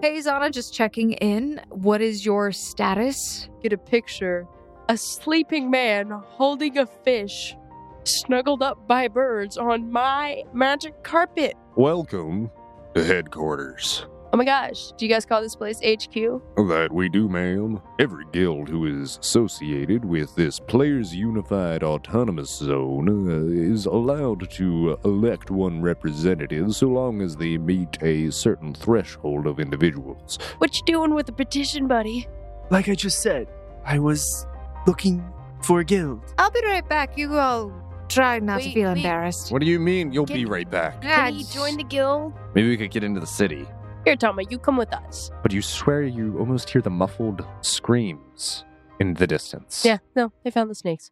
Hey, Zana, just checking in. What is your status? Get a picture. A sleeping man holding a fish, snuggled up by birds on my magic carpet. Welcome to headquarters. Oh my gosh, do you guys call this place HQ? That we do, ma'am. Every guild who is associated with this Players Unified Autonomous Zone uh, is allowed to elect one representative so long as they meet a certain threshold of individuals. What you doing with the petition, buddy? Like I just said, I was looking for a guild. I'll be right back. You all try not to Wait, feel wait. embarrassed. What do you mean you'll Can- be right back? Yeah, Can he join the guild? Maybe we could get into the city. Here, Tama, you come with us. But you swear you almost hear the muffled screams in the distance. Yeah, no, they found the snakes.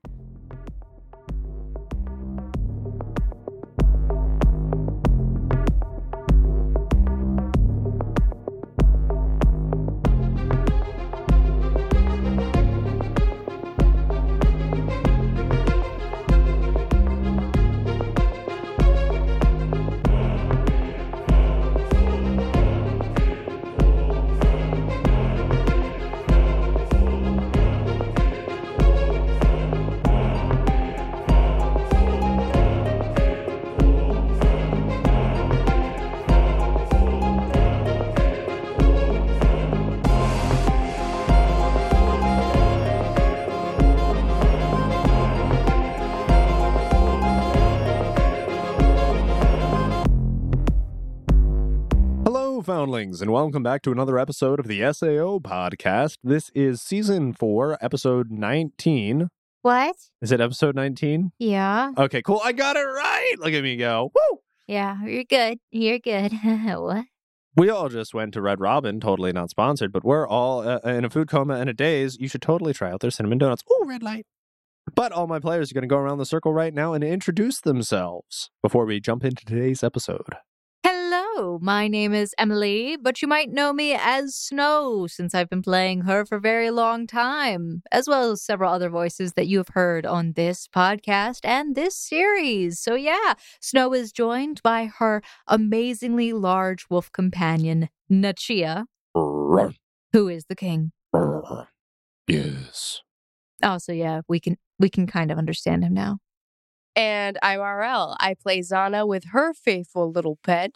Foundlings, and welcome back to another episode of the SAO podcast. This is season four, episode 19. What? Is it episode 19? Yeah. Okay, cool. I got it right. Look at me go. Woo! Yeah, you're good. You're good. what? We all just went to Red Robin, totally not sponsored, but we're all uh, in a food coma and a daze. You should totally try out their cinnamon donuts. Oh, red light. But all my players are going to go around the circle right now and introduce themselves before we jump into today's episode. Hello, my name is Emily, but you might know me as Snow since I've been playing her for a very long time, as well as several other voices that you have heard on this podcast and this series. So, yeah, Snow is joined by her amazingly large wolf companion, Nachia, who is the king. Yes. Oh, so yeah, we can we can kind of understand him now. And I'm RL. I play Zana with her faithful little pet,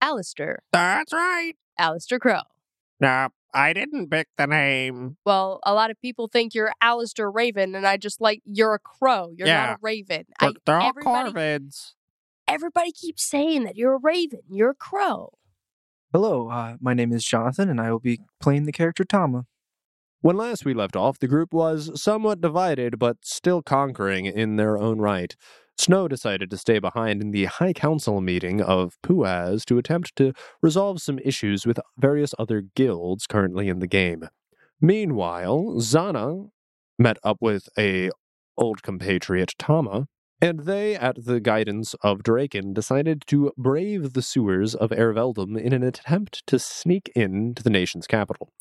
Alistair. That's right. Alistair Crow. Nah, I didn't pick the name. Well, a lot of people think you're Alistair Raven, and I just like you're a crow. You're Yeah. not a raven. They're, I, they're all everybody, corvids. everybody keeps saying that you're a raven. You're a crow. Hello, uh, my name is Jonathan, and I will be playing the character Tama. When last we left off, the group was somewhat divided, but still conquering in their own right. Snow decided to stay behind in the High Council meeting of Puaz to attempt to resolve some issues with various other guilds currently in the game. Meanwhile, Zana met up with a old compatriot Tama, and they, at the guidance of Draken, decided to brave the sewers of Erveldum in an attempt to sneak into the nation's capital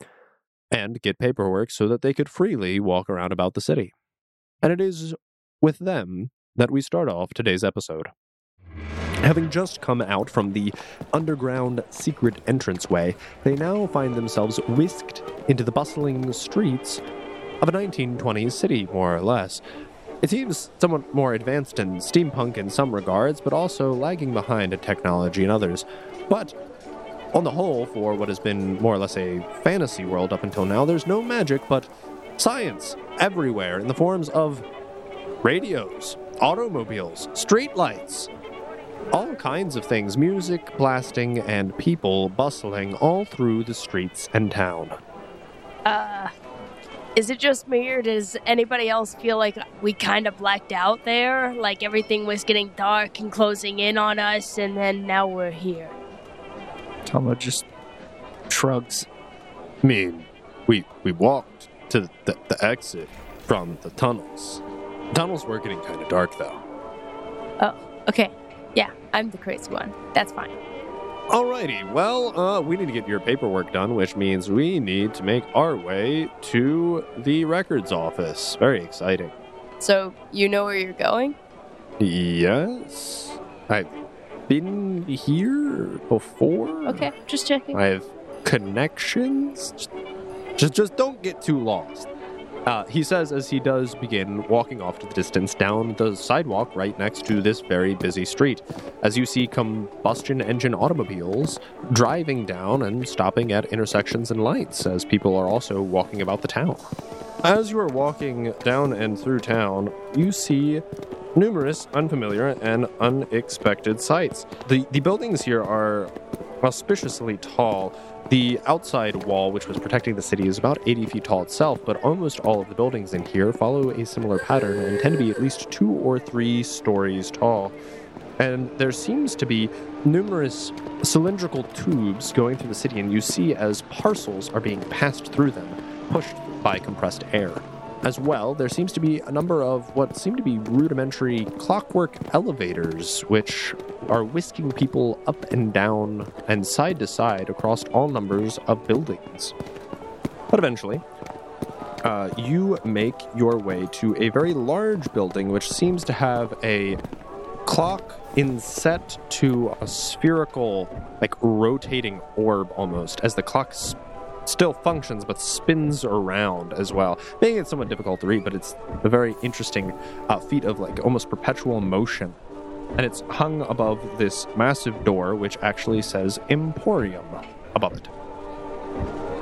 and get paperwork so that they could freely walk around about the city. And it is with them that we start off today's episode. Having just come out from the underground secret entranceway, they now find themselves whisked into the bustling streets of a 1920s city, more or less. It seems somewhat more advanced and steampunk in some regards, but also lagging behind in technology in others. But on the whole, for what has been more or less a fantasy world up until now, there's no magic but science everywhere in the forms of radios, automobiles, streetlights, all kinds of things music, blasting, and people bustling all through the streets and town. Uh, is it just me, or does anybody else feel like we kind of blacked out there? Like everything was getting dark and closing in on us, and then now we're here. Tama just shrugs. I mean, we, we walked to the, the exit from the tunnels. Tunnels were getting kind of dark, though. Oh, okay. Yeah, I'm the crazy one. That's fine. Alrighty, well, uh, we need to get your paperwork done, which means we need to make our way to the records office. Very exciting. So, you know where you're going? Yes, I've been here before. Okay, just checking. I've connections. Just, just don't get too lost. Uh, he says as he does begin walking off to the distance down the sidewalk right next to this very busy street. As you see combustion engine automobiles driving down and stopping at intersections and lights, as people are also walking about the town. As you are walking down and through town, you see numerous unfamiliar and unexpected sights. The, the buildings here are auspiciously tall. The outside wall, which was protecting the city, is about 80 feet tall itself, but almost all of the buildings in here follow a similar pattern and tend to be at least two or three stories tall. And there seems to be numerous cylindrical tubes going through the city, and you see as parcels are being passed through them, pushed by compressed air. As well, there seems to be a number of what seem to be rudimentary clockwork elevators, which are whisking people up and down and side to side across all numbers of buildings. But eventually, uh, you make your way to a very large building which seems to have a clock inset to a spherical, like rotating orb almost, as the clock still functions but spins around as well, making it somewhat difficult to read. But it's a very interesting uh, feat of like almost perpetual motion, and it's hung above this massive door, which actually says Emporium above it.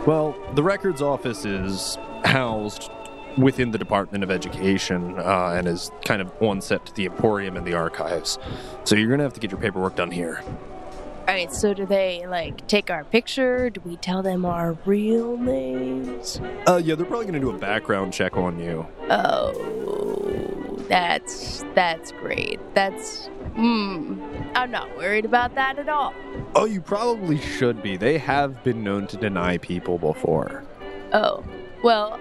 Well, the records office is housed within the Department of Education uh, and is kind of on set to the Emporium and the archives. So you're going to have to get your paperwork done here. All right, so do they like take our picture? Do we tell them our real names? Uh, yeah, they're probably going to do a background check on you. Oh, that's that's great. That's hmm. I'm not worried about that at all. Oh, you probably should be. They have been known to deny people before. Oh, well,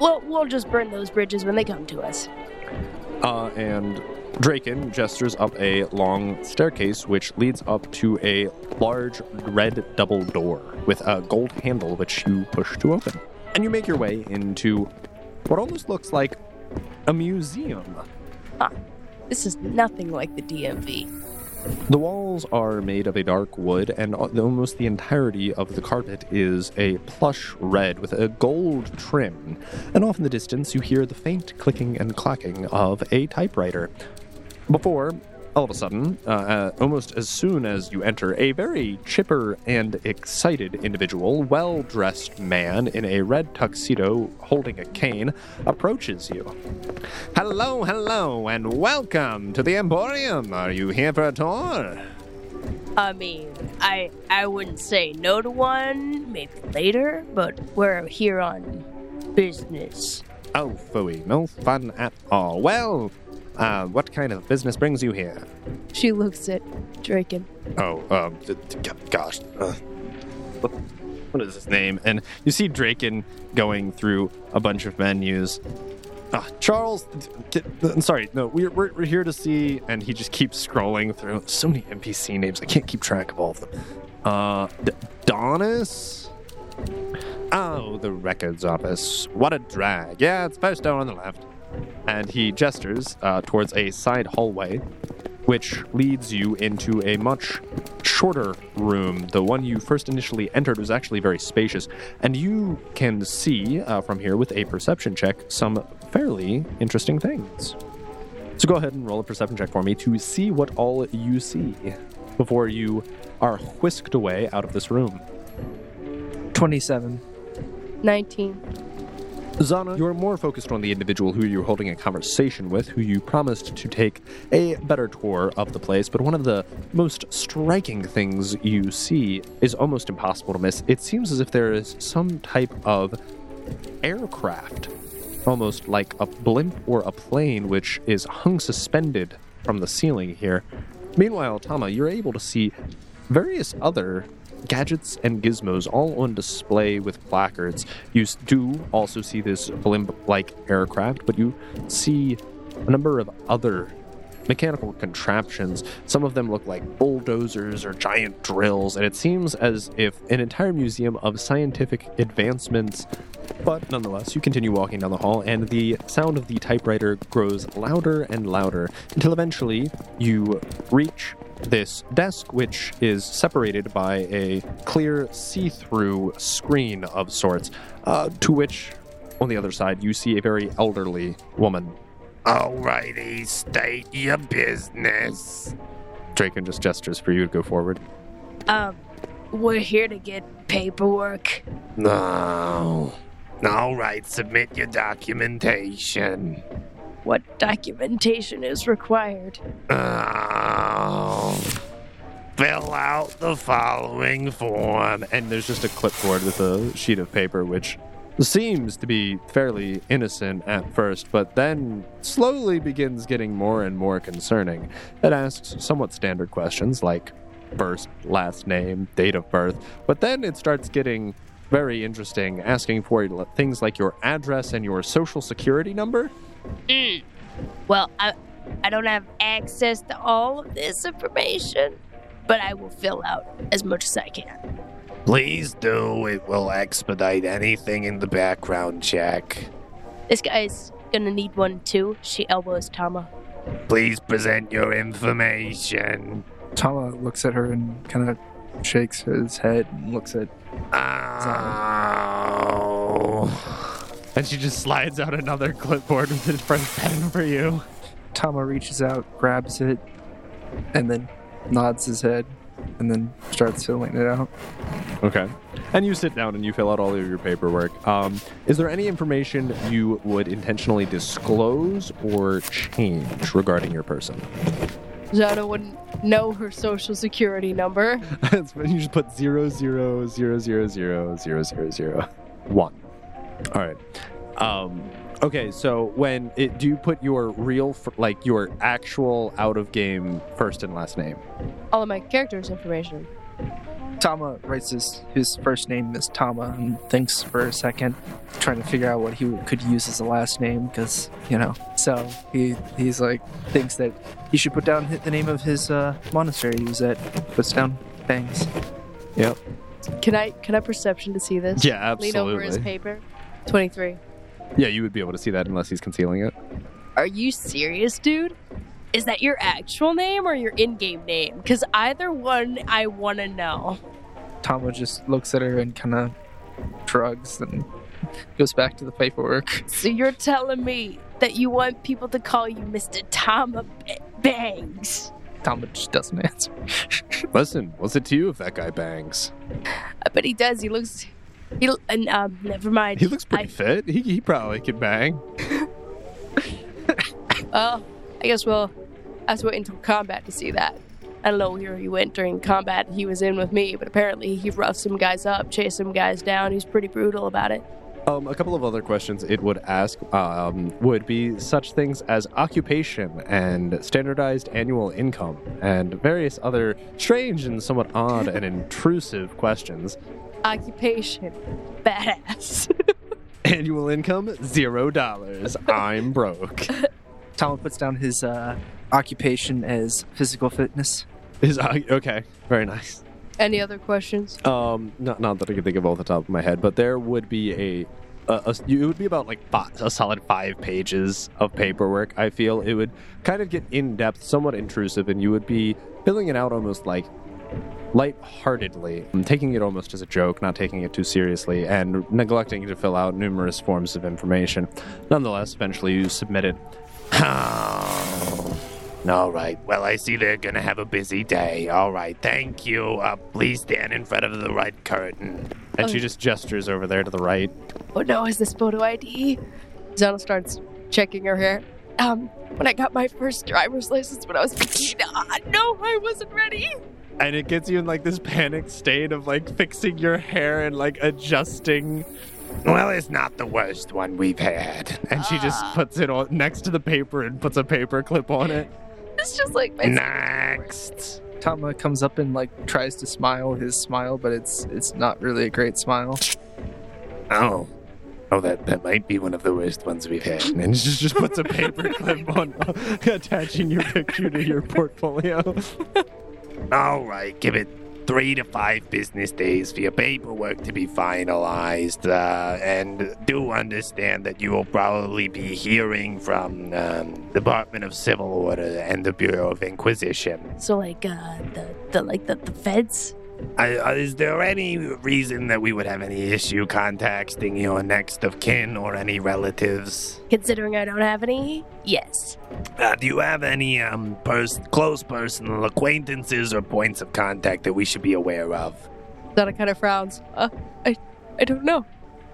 we'll we'll just burn those bridges when they come to us. Uh, and Draken gestures up a long staircase which leads up to a large red double door with a gold handle which you push to open. And you make your way into what almost looks like a museum. Ah, This is nothing like the DMV. The walls are made of a dark wood, and almost the entirety of the carpet is a plush red with a gold trim. And off in the distance, you hear the faint clicking and clacking of a typewriter. Before, all of a sudden, uh, uh, almost as soon as you enter, a very chipper and excited individual, well dressed man in a red tuxedo holding a cane, approaches you. Hello, hello, and welcome to the Emporium. Are you here for a tour? I mean, I I wouldn't say no to one. Maybe later, but we're here on business. Oh, phooey, no fun at all. Well, uh, what kind of business brings you here? She looks at Draken. Oh, um, d- g- gosh. Uh, what, what is his name? And you see Draken going through a bunch of menus. Ah, Charles, I'm sorry, no, we're, we're, we're here to see, and he just keeps scrolling through so many NPC names. I can't keep track of all of them. Uh, D- Donis? Oh, the records office. What a drag. Yeah, it's first door on the left. And he gestures uh, towards a side hallway, which leads you into a much shorter room. The one you first initially entered was actually very spacious, and you can see uh, from here with a perception check some fairly interesting things. So go ahead and roll a perception check for me to see what all you see before you are whisked away out of this room. 27. 19. Zana, you are more focused on the individual who you're holding a conversation with, who you promised to take a better tour of the place. But one of the most striking things you see is almost impossible to miss. It seems as if there is some type of aircraft, almost like a blimp or a plane, which is hung suspended from the ceiling here. Meanwhile, Tama, you're able to see various other gadgets and gizmos all on display with placards. You do also see this blimp like aircraft, but you see a number of other mechanical contraptions. Some of them look like bulldozers or giant drills, and it seems as if an entire museum of scientific advancements But nonetheless, you continue walking down the hall, and the sound of the typewriter grows louder and louder until eventually you reach this desk, which is separated by a clear see through screen of sorts, uh, to which on the other side you see a very elderly woman. Alrighty, state your business. Draken just gestures for you to go forward. Um, we're here to get paperwork. No. Alright, submit your documentation. What documentation is required? Oh. Fill out the following form. And there's just a clipboard with a sheet of paper, which seems to be fairly innocent at first, but then slowly begins getting more and more concerning. It asks somewhat standard questions like first, last name, date of birth, but then it starts getting very interesting, asking for things like your address and your social security number. Mm. Well, I, I don't have access to all of this information, but I will fill out as much as I can. Please do. It will expedite anything in the background check. This guy's gonna need one too. She elbows Tama. Please present your information. Tama looks at her and kind of shakes his head and looks at. Oh. And she just slides out another clipboard with his fresh pen for you. Tama reaches out, grabs it, and then nods his head, and then starts filling it out. Okay. And you sit down and you fill out all of your paperwork. Um, is there any information you would intentionally disclose or change regarding your person? Zana wouldn't know her social security number. That's when you just put zero zero zero zero zero zero zero zero one. All right. Um, okay, so when it do you put your real f- like your actual out of game first and last name? All of my character's information. Tama writes his, his first name is Tama and thinks for a second, trying to figure out what he could use as a last name because, you know. So he he's like, thinks that he should put down the name of his uh, monastery he was at, puts down Bangs. Yep. Can I can I perception to see this? Yeah, absolutely. Lean over his paper. Twenty three. Yeah, you would be able to see that unless he's concealing it. Are you serious, dude? Is that your actual name or your in-game name? Because either one, I want to know. Tama just looks at her and kind of shrugs and goes back to the paperwork. So you're telling me that you want people to call you Mr. Tama B- Bangs? Tama just doesn't answer. Listen, what's it to you if that guy bangs? I bet he does. He looks. He and um. Never mind. He looks pretty I- fit. He, he probably could bang. Well, I guess we'll have to wait until combat to see that. I don't know where he went during combat he was in with me, but apparently he roughed some guys up, chased some guys down. He's pretty brutal about it. Um, a couple of other questions it would ask um, would be such things as occupation and standardized annual income and various other strange and somewhat odd and intrusive questions. Occupation, badass. Annual income zero dollars. I'm broke. Tama puts down his uh, occupation as physical fitness. Is okay. Very nice. Any other questions? Um, not, not that I can think of off the top of my head, but there would be a, a, a it would be about like fi- a solid five pages of paperwork. I feel it would kind of get in depth, somewhat intrusive, and you would be filling it out almost like lightheartedly, um, taking it almost as a joke, not taking it too seriously, and neglecting to fill out numerous forms of information. Nonetheless, eventually you submit it. All right. Well, I see they're gonna have a busy day. All right. Thank you. Uh, please stand in front of the right curtain. And she just gestures over there to the right. Oh no, is this photo ID? Zana starts checking her hair. Um, when I got my first driver's license when I was 15, ah, no, I wasn't ready. And it gets you in like this panic state of like fixing your hair and like adjusting Well, it's not the worst one we've had. and she just Ah. puts it on next to the paper and puts a paper clip on it It's just like my Next. Tama comes up and like tries to smile his smile, but it's it's not really a great smile. Oh. Oh, that, that might be one of the worst ones we've had. and she just puts a paper clip on attaching your picture to your portfolio All right, give it three to five business days for your paperwork to be finalized. Uh, and do understand that you will probably be hearing from um, Department of Civil Order and the Bureau of Inquisition. So like uh the, the like the, the feds? Uh, uh, is there any reason that we would have any issue contacting your next of kin or any relatives? Considering I don't have any? Yes. Uh, do you have any um, pers- close personal acquaintances or points of contact that we should be aware of? Donna kind of frowns. Uh I I don't know.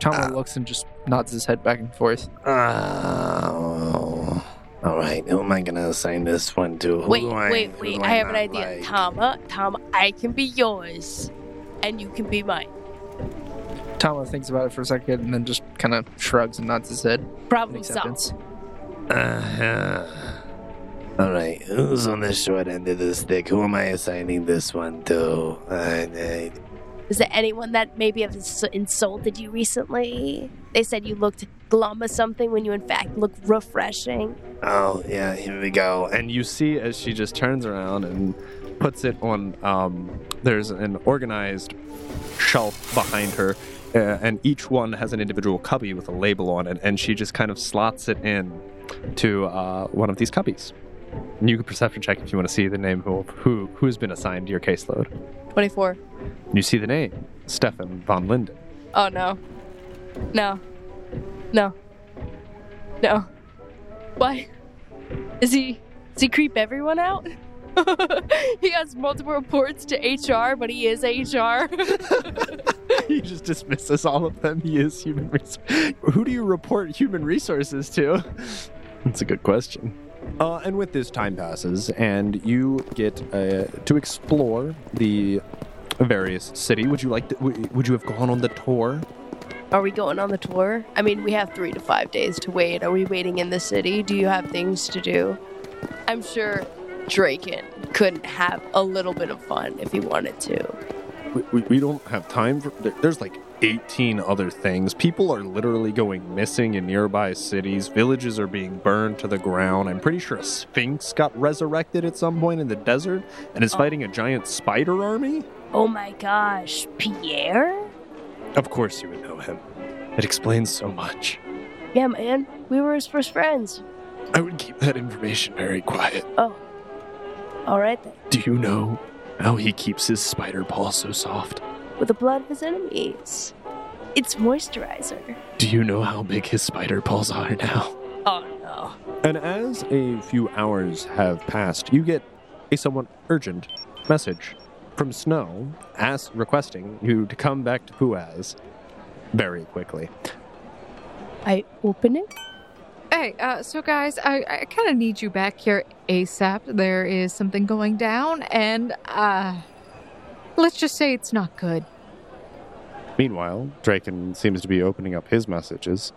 Tama Ah. looks and just nods his head back and forth. Oh, all right. Who am I gonna assign this one to? Who Wait, do I, wait, who wait. do I have an idea. like? Tama, Tama, I can be yours. And you can be mine. Tama thinks about it for a second and then just kind of shrugs and nods his head in Problem solved. acceptance. Uh-huh. All right. Who's on the short end of the stick? Who am I assigning this one to? Uh, uh, Is there anyone that maybe ins- insulted you recently? They said you looked glum or something when you in fact look refreshing. oh, yeah. Here we go. And you see as she just turns around and puts it on, um, there's an organized shelf behind her, uh, and each one has an individual cubby with a label on it, and she just kind of slots it in to uh, one of these cubbies. You can perception check if you want to see the name who, who who's been assigned to your caseload. 24. You see the name, Stefan von Linden. Oh no. No. No. No. Why? Is he. Does he creep everyone out? he has multiple reports to HR, but he is HR. he just dismisses all of them. He is human resources. Who do you report human resources to? That's a good question. Uh, and with this, time passes, and you get uh, to explore the various city. Would you like? To, would you have gone on the tour? Are we going on the tour? I mean, we have three to five days to wait. Are we waiting in the city? Do you have things to do? I'm sure Draken couldn't have a little bit of fun if he wanted to. We, we, we don't have time for. There, there's like 18 other things. People are literally going missing in nearby cities. Villages are being burned to the ground. I'm pretty sure a sphinx got resurrected at some point in the desert and is Oh. fighting a giant spider army. Oh my gosh, Pierre? Of course, you would know him. It explains so much. Yeah, man. We were his first friends. I would keep that information very quiet. Oh. All right then. Do you know how he keeps his spider paw so soft? With the blood of his enemies. It's moisturizer. Do you know how big his spider paws are now? Oh no. And as a few hours have passed, you get a somewhat urgent message from Snow, ask, requesting you to come back to Puaz very quickly. I open it. Hey, uh, so guys, I, I kind of need you back here ASAP. There is something going down, and uh, let's just say it's not good. Meanwhile, Draken seems to be opening up his messages,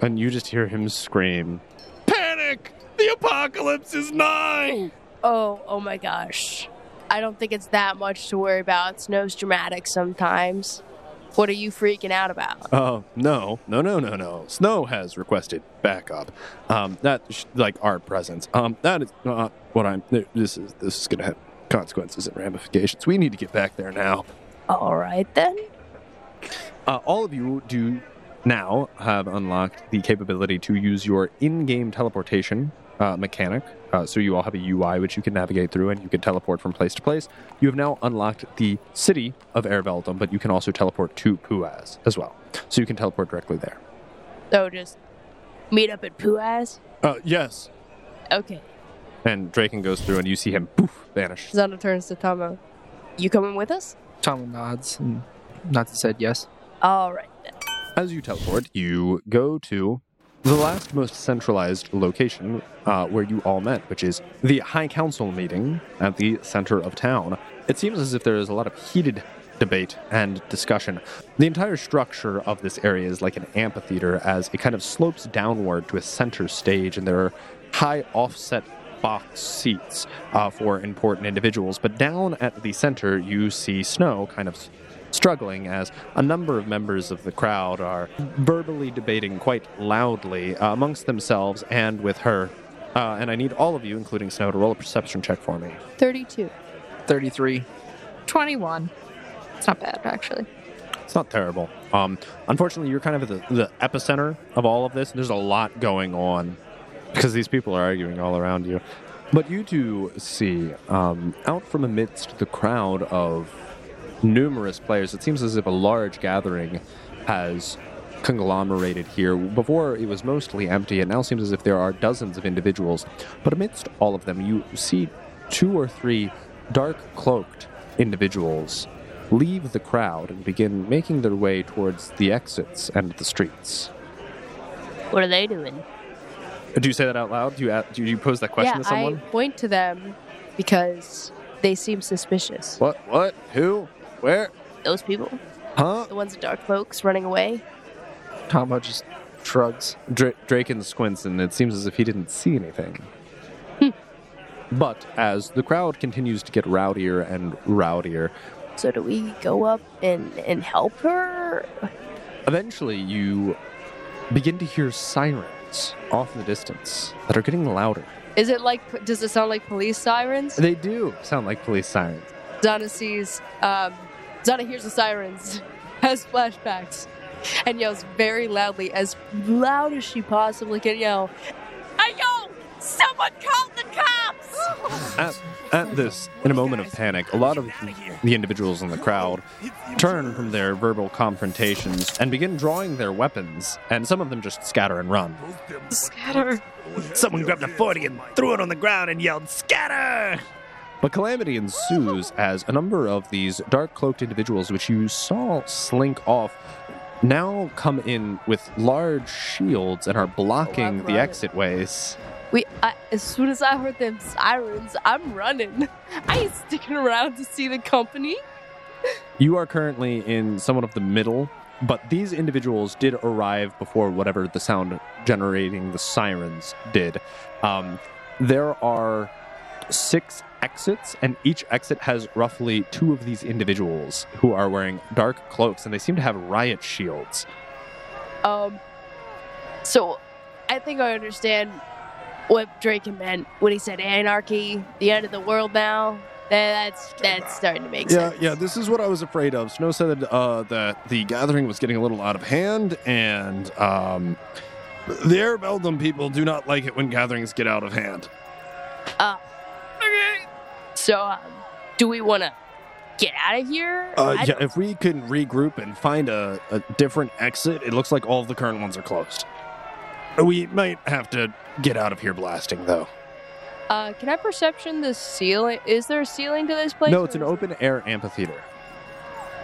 and you just hear him scream, Panic! The apocalypse is nigh! Oh, oh my gosh. I don't think it's that much to worry about. Snow's dramatic sometimes. What are you freaking out about? Oh, no, no, no, no, no. Snow has requested backup. Um, that, sh- like, our presence. Um, that is not what I'm, this is, this is gonna have consequences and ramifications. We need to get back there now. All right then. Uh, all of you do now have unlocked the capability to use your in-game teleportation uh, mechanic. Uh, so you all have a UI which you can navigate through, and you can teleport from place to place. You have now unlocked the city of Erveldum, but you can also teleport to Puaz as well. So you can teleport directly there. So just meet up at Puaz. Uh, yes. Okay. And Draken goes through, and you see him poof vanish. Zana turns to Tama. You coming with us? Tama nods and nods his head yes. All right then. As you teleport, you go to the last most centralized location uh, where you all met, which is the High Council meeting at the center of town. It seems as if there is a lot of heated debate and discussion. The entire structure of this area is like an amphitheater as it kind of slopes downward to a center stage, and there are high offset box seats uh, for important individuals. But down at the center, you see Snow kind of struggling as a number of members of the crowd are verbally debating quite loudly uh, amongst themselves and with her. Uh, and I need all of you, including Snow, to roll a perception check for me. 32. 33. 21. It's not bad, actually. It's not terrible. Um, unfortunately, you're kind of at the, the epicenter of all of this. There's a lot going on because these people are arguing all around you. But you two see, um, out from amidst the crowd of numerous players, it seems as if a large gathering has conglomerated here. Before it was mostly empty, it now seems as if there are dozens of individuals. But amidst all of them, you see two or three dark cloaked individuals leave the crowd and begin making their way towards the exits and the streets. What are they doing? Do you say that out loud? Do you, do you pose that question yeah, to someone? I point to them because they seem suspicious. What? What? Who? Where? Those people, Huh? the ones in dark cloaks running away. Tama just shrugs. Dra- Draken squints, and it seems as if he didn't see anything. but as the crowd continues to get rowdier and rowdier, So do we go up and and help her? eventually you begin to hear sirens off in the distance that are getting louder. Is it like? Does it sound like police sirens? They do sound like police sirens. Zana sees. Um, Zana hears the sirens, has flashbacks, and yells very loudly, as loud as she possibly can yell. Hey yo! Someone call the cops! At, at this, in a moment of panic, a lot of the individuals in the crowd turn from their verbal confrontations and begin drawing their weapons, and some of them just scatter and run. Scatter. Someone grabbed a 40 and threw it on the ground and yelled, Scatter! But calamity ensues as a number of these dark cloaked individuals, which you saw slink off, now come in with large shields and are blocking the right. exit ways. We, I, as soon as I heard them sirens, I'm running. I ain't sticking around to see the company. You are currently in somewhat of the middle, but these individuals did arrive before whatever the sound generating the sirens did. Um, there are six exits, and each exit has roughly two of these individuals who are wearing dark cloaks, and they seem to have riot shields. Um, so I think I understand what Drake meant when he said anarchy, the end of the world now. That's that's starting to make Yeah, sense. yeah, yeah. this is what I was afraid of. Snow said uh, that the gathering was getting a little out of hand, and um, the Erveldum people do not like it when gatherings get out of hand. Okay. So, um, do we want to get out of here? Uh, yeah, if we can regroup and find a, a different exit, it looks like all of the current ones are closed. We might have to get out of here blasting, though. Uh, can I perception the ceiling? Is there a ceiling to this place? no, it's an open air amphitheater.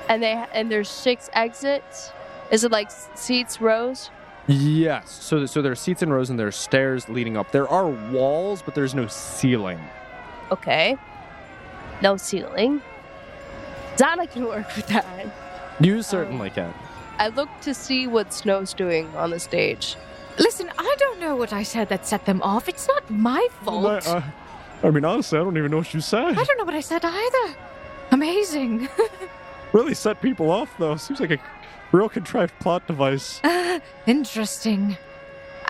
And they and there's six exits. Is it like seats, rows? Yes. So, so there are seats in rows and there are stairs leading up. There are walls, but there's no ceiling. Okay. No ceiling. Zana can work with that. You certainly can. I look to see what Snow's doing on the stage. Listen, I don't know what I said that set them off. It's not my fault. uh, I mean, honestly, I don't even know what you said. I don't know what I said either. Amazing. Really set people off, though. Seems like a real contrived plot device. Interesting.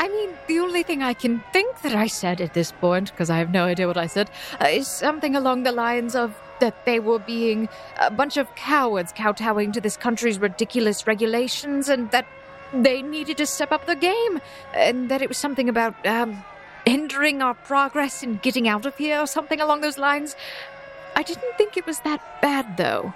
I mean, the only thing I can think that I said at this point, because I have no idea what I said, uh, is something along the lines of that they were being a bunch of cowards kowtowing to this country's ridiculous regulations and that they needed to step up their game. And that it was something about um, hindering our progress in getting out of here or something along those lines. I didn't think it was that bad, though.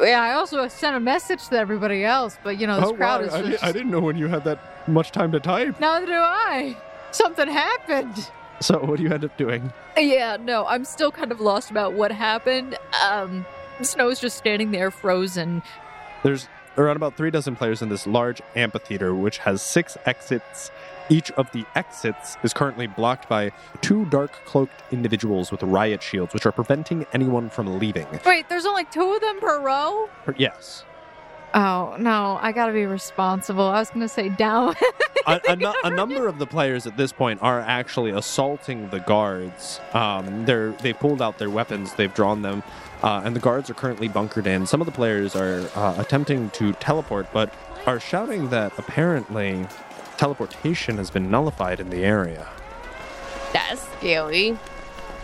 Yeah, I also sent a message to everybody else, but you know, this crowd is just... I didn't know when you had that much time to type. Neither do I. Something happened. So, what do you end up doing? Yeah, no, I'm still kind of lost about what happened. Um, Snow's just standing there frozen. There's around about three dozen players in this large amphitheater, which has six exits. Each of the exits is currently blocked by two dark cloaked individuals with riot shields, which are preventing anyone from leaving. Wait, there's only two of them per row? Yes. Oh, no, I gotta be responsible. I was gonna say down. a, a, nu- a number of the players at this point are actually assaulting the guards. Um, they're they've pulled out their weapons, they've drawn them, uh, and the guards are currently bunkered in. Some of the players are uh, attempting to teleport, but are shouting that apparently teleportation has been nullified in the area. That's scary.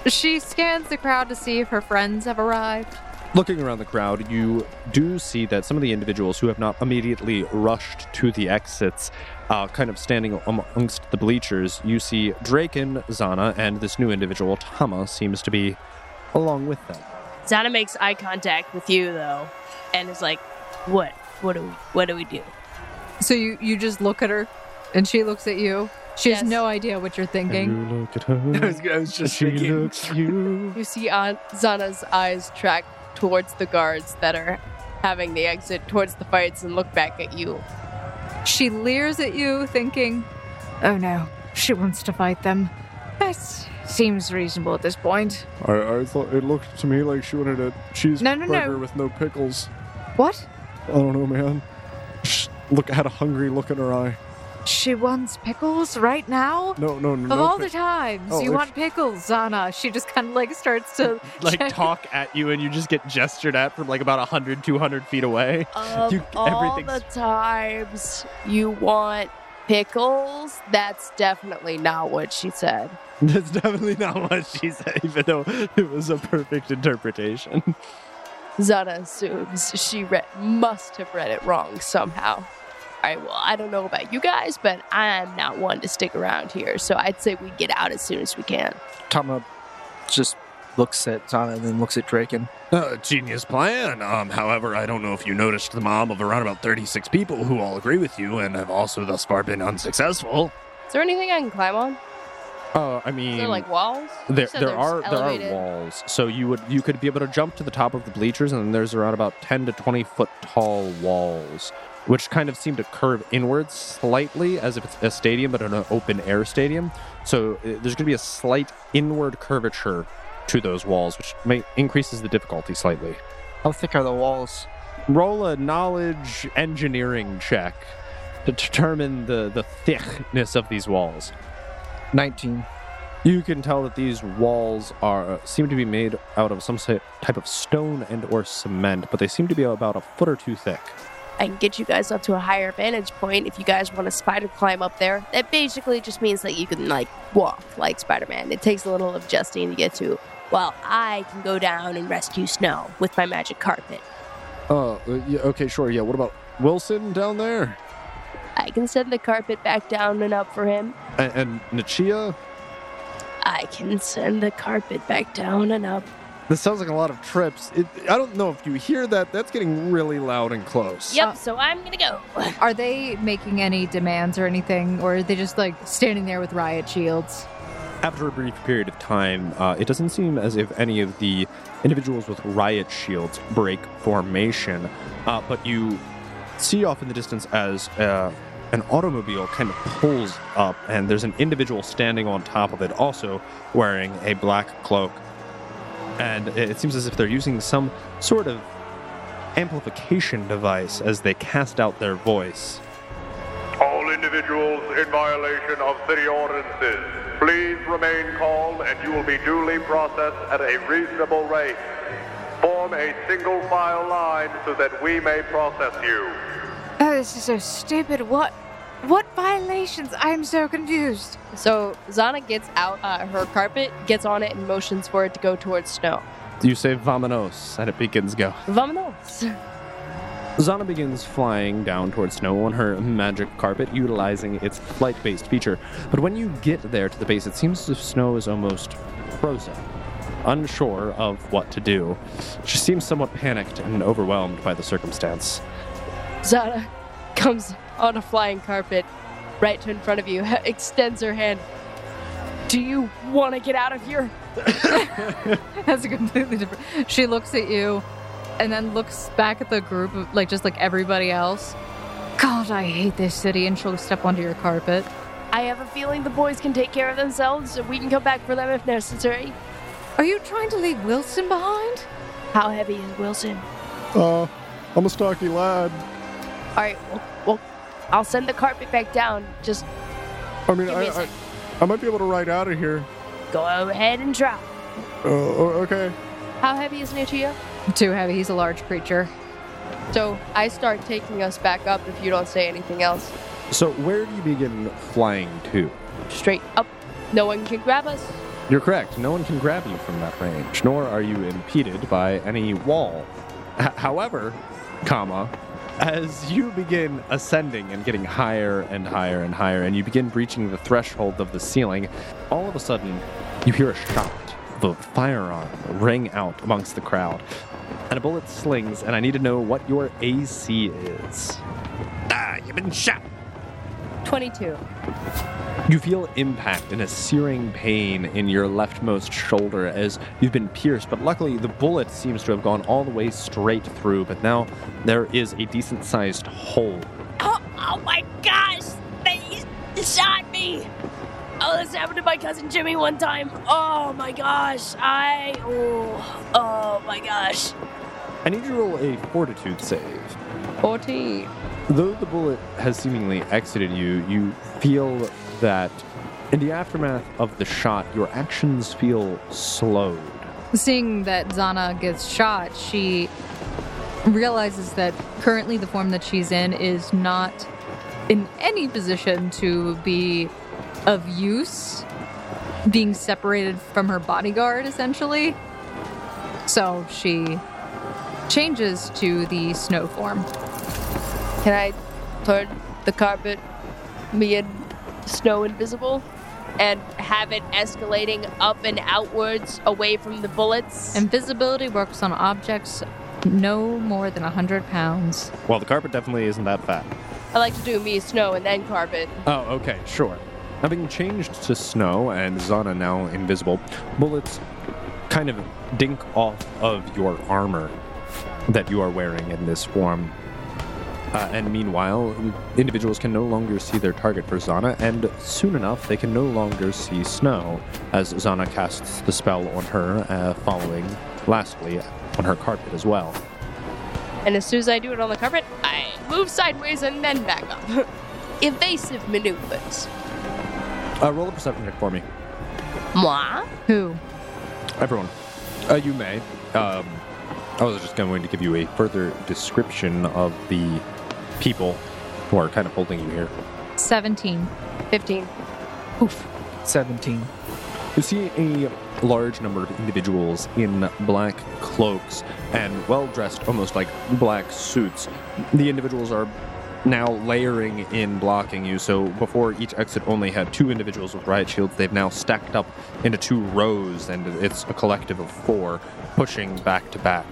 she scans the crowd to see if her friends have arrived. Looking around the crowd, you do see that some of the individuals who have not immediately rushed to the exits, uh, kind of standing amongst the bleachers, you see Draken, Zana, and this new individual, Tama, seems to be along with them. Zana makes eye contact with you though, and is like, "What? What do we? What do we do?" So you you just look at her, and she looks at you. She has no idea what you're thinking. You look at her. I was, I was just she thinking. looks at you. You see Aunt Zana's eyes track towards the guards that are having the exit towards the fights and look back at you. She leers at you, thinking, "Oh no, she wants to fight them." That seems reasonable at this point. I, I thought it looked to me like she wanted a cheeseburger No, no, no. with no pickles. What? I don't know, man. She look had a hungry look in her eye. She wants pickles right now? No, no, no. Of no all pic- the times Oh, you if- want pickles, Zana. She just kind of like starts to Like check- talk at you, and you just get gestured at from like about 100, 200 feet away. Of You- all the times you want pickles, that's definitely not what she said. That's definitely not what she said, even though it was a perfect interpretation. Zana assumes she read, must have read it wrong somehow. All right, well, I don't know about you guys, but I'm not one to stick around here, so I'd say we get out as soon as we can. Tama just looks at Zana and then looks at Draken. Uh, genius plan. Um, however, I don't know if you noticed the mob of around about 36 people who all agree with you and have also thus far been unsuccessful. Is there anything I can climb on? Oh, I Is mean, there like walls? You there, there there's are there are walls, so you would you could be able to jump to the top of the bleachers, and then there's around about ten to twenty foot tall walls, which kind of seem to curve inwards slightly, as if it's a stadium, but an open air stadium. So uh, there's going to be a slight inward curvature to those walls, which may increases the difficulty slightly. How thick are the walls? Roll a knowledge engineering check to determine the the thickness of these walls. 19. You can tell that these walls are seem to be made out of some type of stone and or cement, but they seem to be about a foot or two thick. I can get you guys up to a higher vantage point if you guys want to spider climb up there. That basically just means that you can like walk like Spider-Man. It takes a little adjusting to get to. While I can go down and rescue Snow with my magic carpet. Uh, uh, yeah, okay, sure. Yeah, what about Wilson down there? I can send the carpet back down and up for him. And, and Nichia, I can send the carpet back down and up. This sounds like a lot of trips. It, I don't know if you hear that. That's getting really loud and close. Yep, Uh, so I'm gonna go. Are they making any demands or anything, or are they just like standing there with riot shields? after a brief period of time, uh, it doesn't seem as if any of the individuals with riot shields break formation, uh, but you see off in the distance as uh, an automobile kind of pulls up, and there's an individual standing on top of it, also wearing a black cloak. And it it seems as if they're using some sort of amplification device as they cast out their voice. All individuals in violation of city ordinances, please remain calm and you will be duly processed at a reasonable rate. Form a single file line so that we may process you. Oh, this is so stupid. What? What violations? I'm so confused. So Zana gets out uh, her carpet, gets on it, and motions for it to go towards Snow. You say vamonos, and it begins go. Vamonos. Zana begins flying down towards snow on her magic carpet, utilizing its flight based feature. But when you get there to the base, it seems as if snow is almost frozen, unsure of what to do. She seems somewhat panicked and overwhelmed by the circumstance. Zana comes on a flying carpet right in front of you, extends her hand. Do you want to get out of here? That's a completely different. She looks at you, and then looks back at the group of like just like everybody else. God, I hate this city, and she'll step onto your carpet. I have a feeling the boys can take care of themselves, so we can come back for them if necessary. Are you trying to leave Wilson behind? How heavy is Wilson? Uh, I'm a stocky lad. All right, well, well I'll send the carpet back down. Just I mean, Give me I, a I, sec. I might be able to ride out of here. go ahead and try. Uh, okay. How heavy is Nichia? Too heavy. He's a large creature. So I start taking us back up if you don't say anything else. So, where do you begin flying to? Straight up. No one can grab us. You're correct. No one can grab you from that range, nor are you impeded by any wall. H- however, comma, as you begin ascending and getting higher and higher and higher, and you begin breaching the threshold of the ceiling, all of a sudden you hear a shot The firearm ring out amongst the crowd. And a bullet slings, and I need to know what your AC is. Ah, you've been shot. 22. You feel impact and a searing pain in your leftmost shoulder as you've been pierced, but luckily the bullet seems to have gone all the way straight through, but now there is a decent sized hole. Oh, oh my gosh! They shot me! Oh, this happened to my cousin Jimmy one time. Oh my gosh! I. Oh, oh my gosh. I need you to roll a fortitude save. 14. Though the bullet has seemingly exited you, you feel that in the aftermath of the shot, your actions feel slowed. Seeing that Zana gets shot, she realizes that currently the form that she's in is not in any position to be of use, being separated from her bodyguard, essentially. So she changes to the snow form. Can I turn the carpet, me and snow invisible, and have it escalating up and outwards away from the bullets? Invisibility works on objects no more than 100 pounds. Well, the carpet definitely isn't that fat. I like to do me snow and then carpet. Oh, okay, sure. Having changed to snow and Zana now invisible, bullets kind of dink off of your armor that you are wearing in this form. Uh, and meanwhile, individuals can no longer see their target for Zana, and soon enough, they can no longer see Snow as Zana casts the spell on her, uh, following, lastly, on her carpet as well. And as soon as I do it on the carpet, I move sideways and then back up. Evasive maneuvers. Uh, roll a perception check for me. Moi? Who? Everyone. Uh, you may. Um, I was just going to give you a further description of the people who are kind of holding you here. 17. 15. 17. You see a large number of individuals in black cloaks and well dressed, almost like black suits. The individuals are now layering in blocking you. So before each exit only had two individuals with riot shields, they've now stacked up into two rows, and it's a collective of four pushing back to back.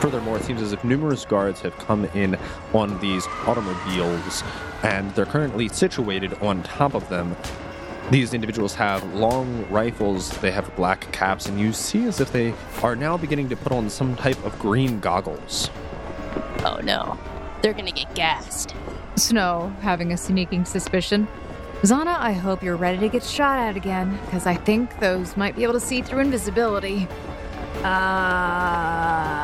Furthermore, it seems as if numerous guards have come in on these automobiles, and they're currently situated on top of them. These individuals have long rifles, they have black caps, and you see as if they are now beginning to put on some type of green goggles. Oh no. They're gonna get gassed. Snow, having a sneaking suspicion. Zana, I hope you're ready to get shot at again, because I think those might be able to see through invisibility. Uh.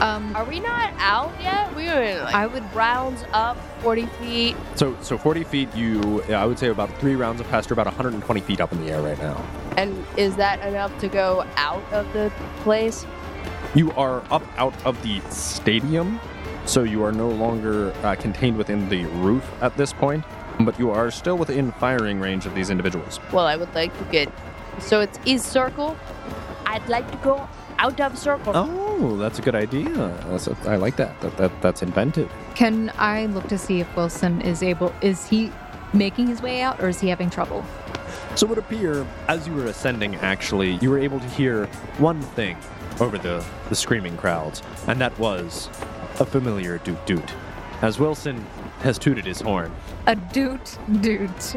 Um, Are we not out yet? We were in like I would rounds up 40 feet. So, so 40 feet, you, yeah, I would say about three rounds of passed, you're about 120 feet up in the air right now. And is that enough to go out of the place? You are up out of the stadium, so you are no longer uh, contained within the roof at this point, but you are still within firing range of these individuals. Well, I would like to get. So it's is circle. I'd like to go out of circle. Oh, that's a good idea. That's a, I like that. That, that. That's inventive. can I look to see if Wilson is able? Is he making his way out, or is he having trouble? So it would appear, as you were ascending, actually, you were able to hear one thing over the, the screaming crowds, and that was a familiar doot doot. As Wilson has tooted his horn. A doot doot.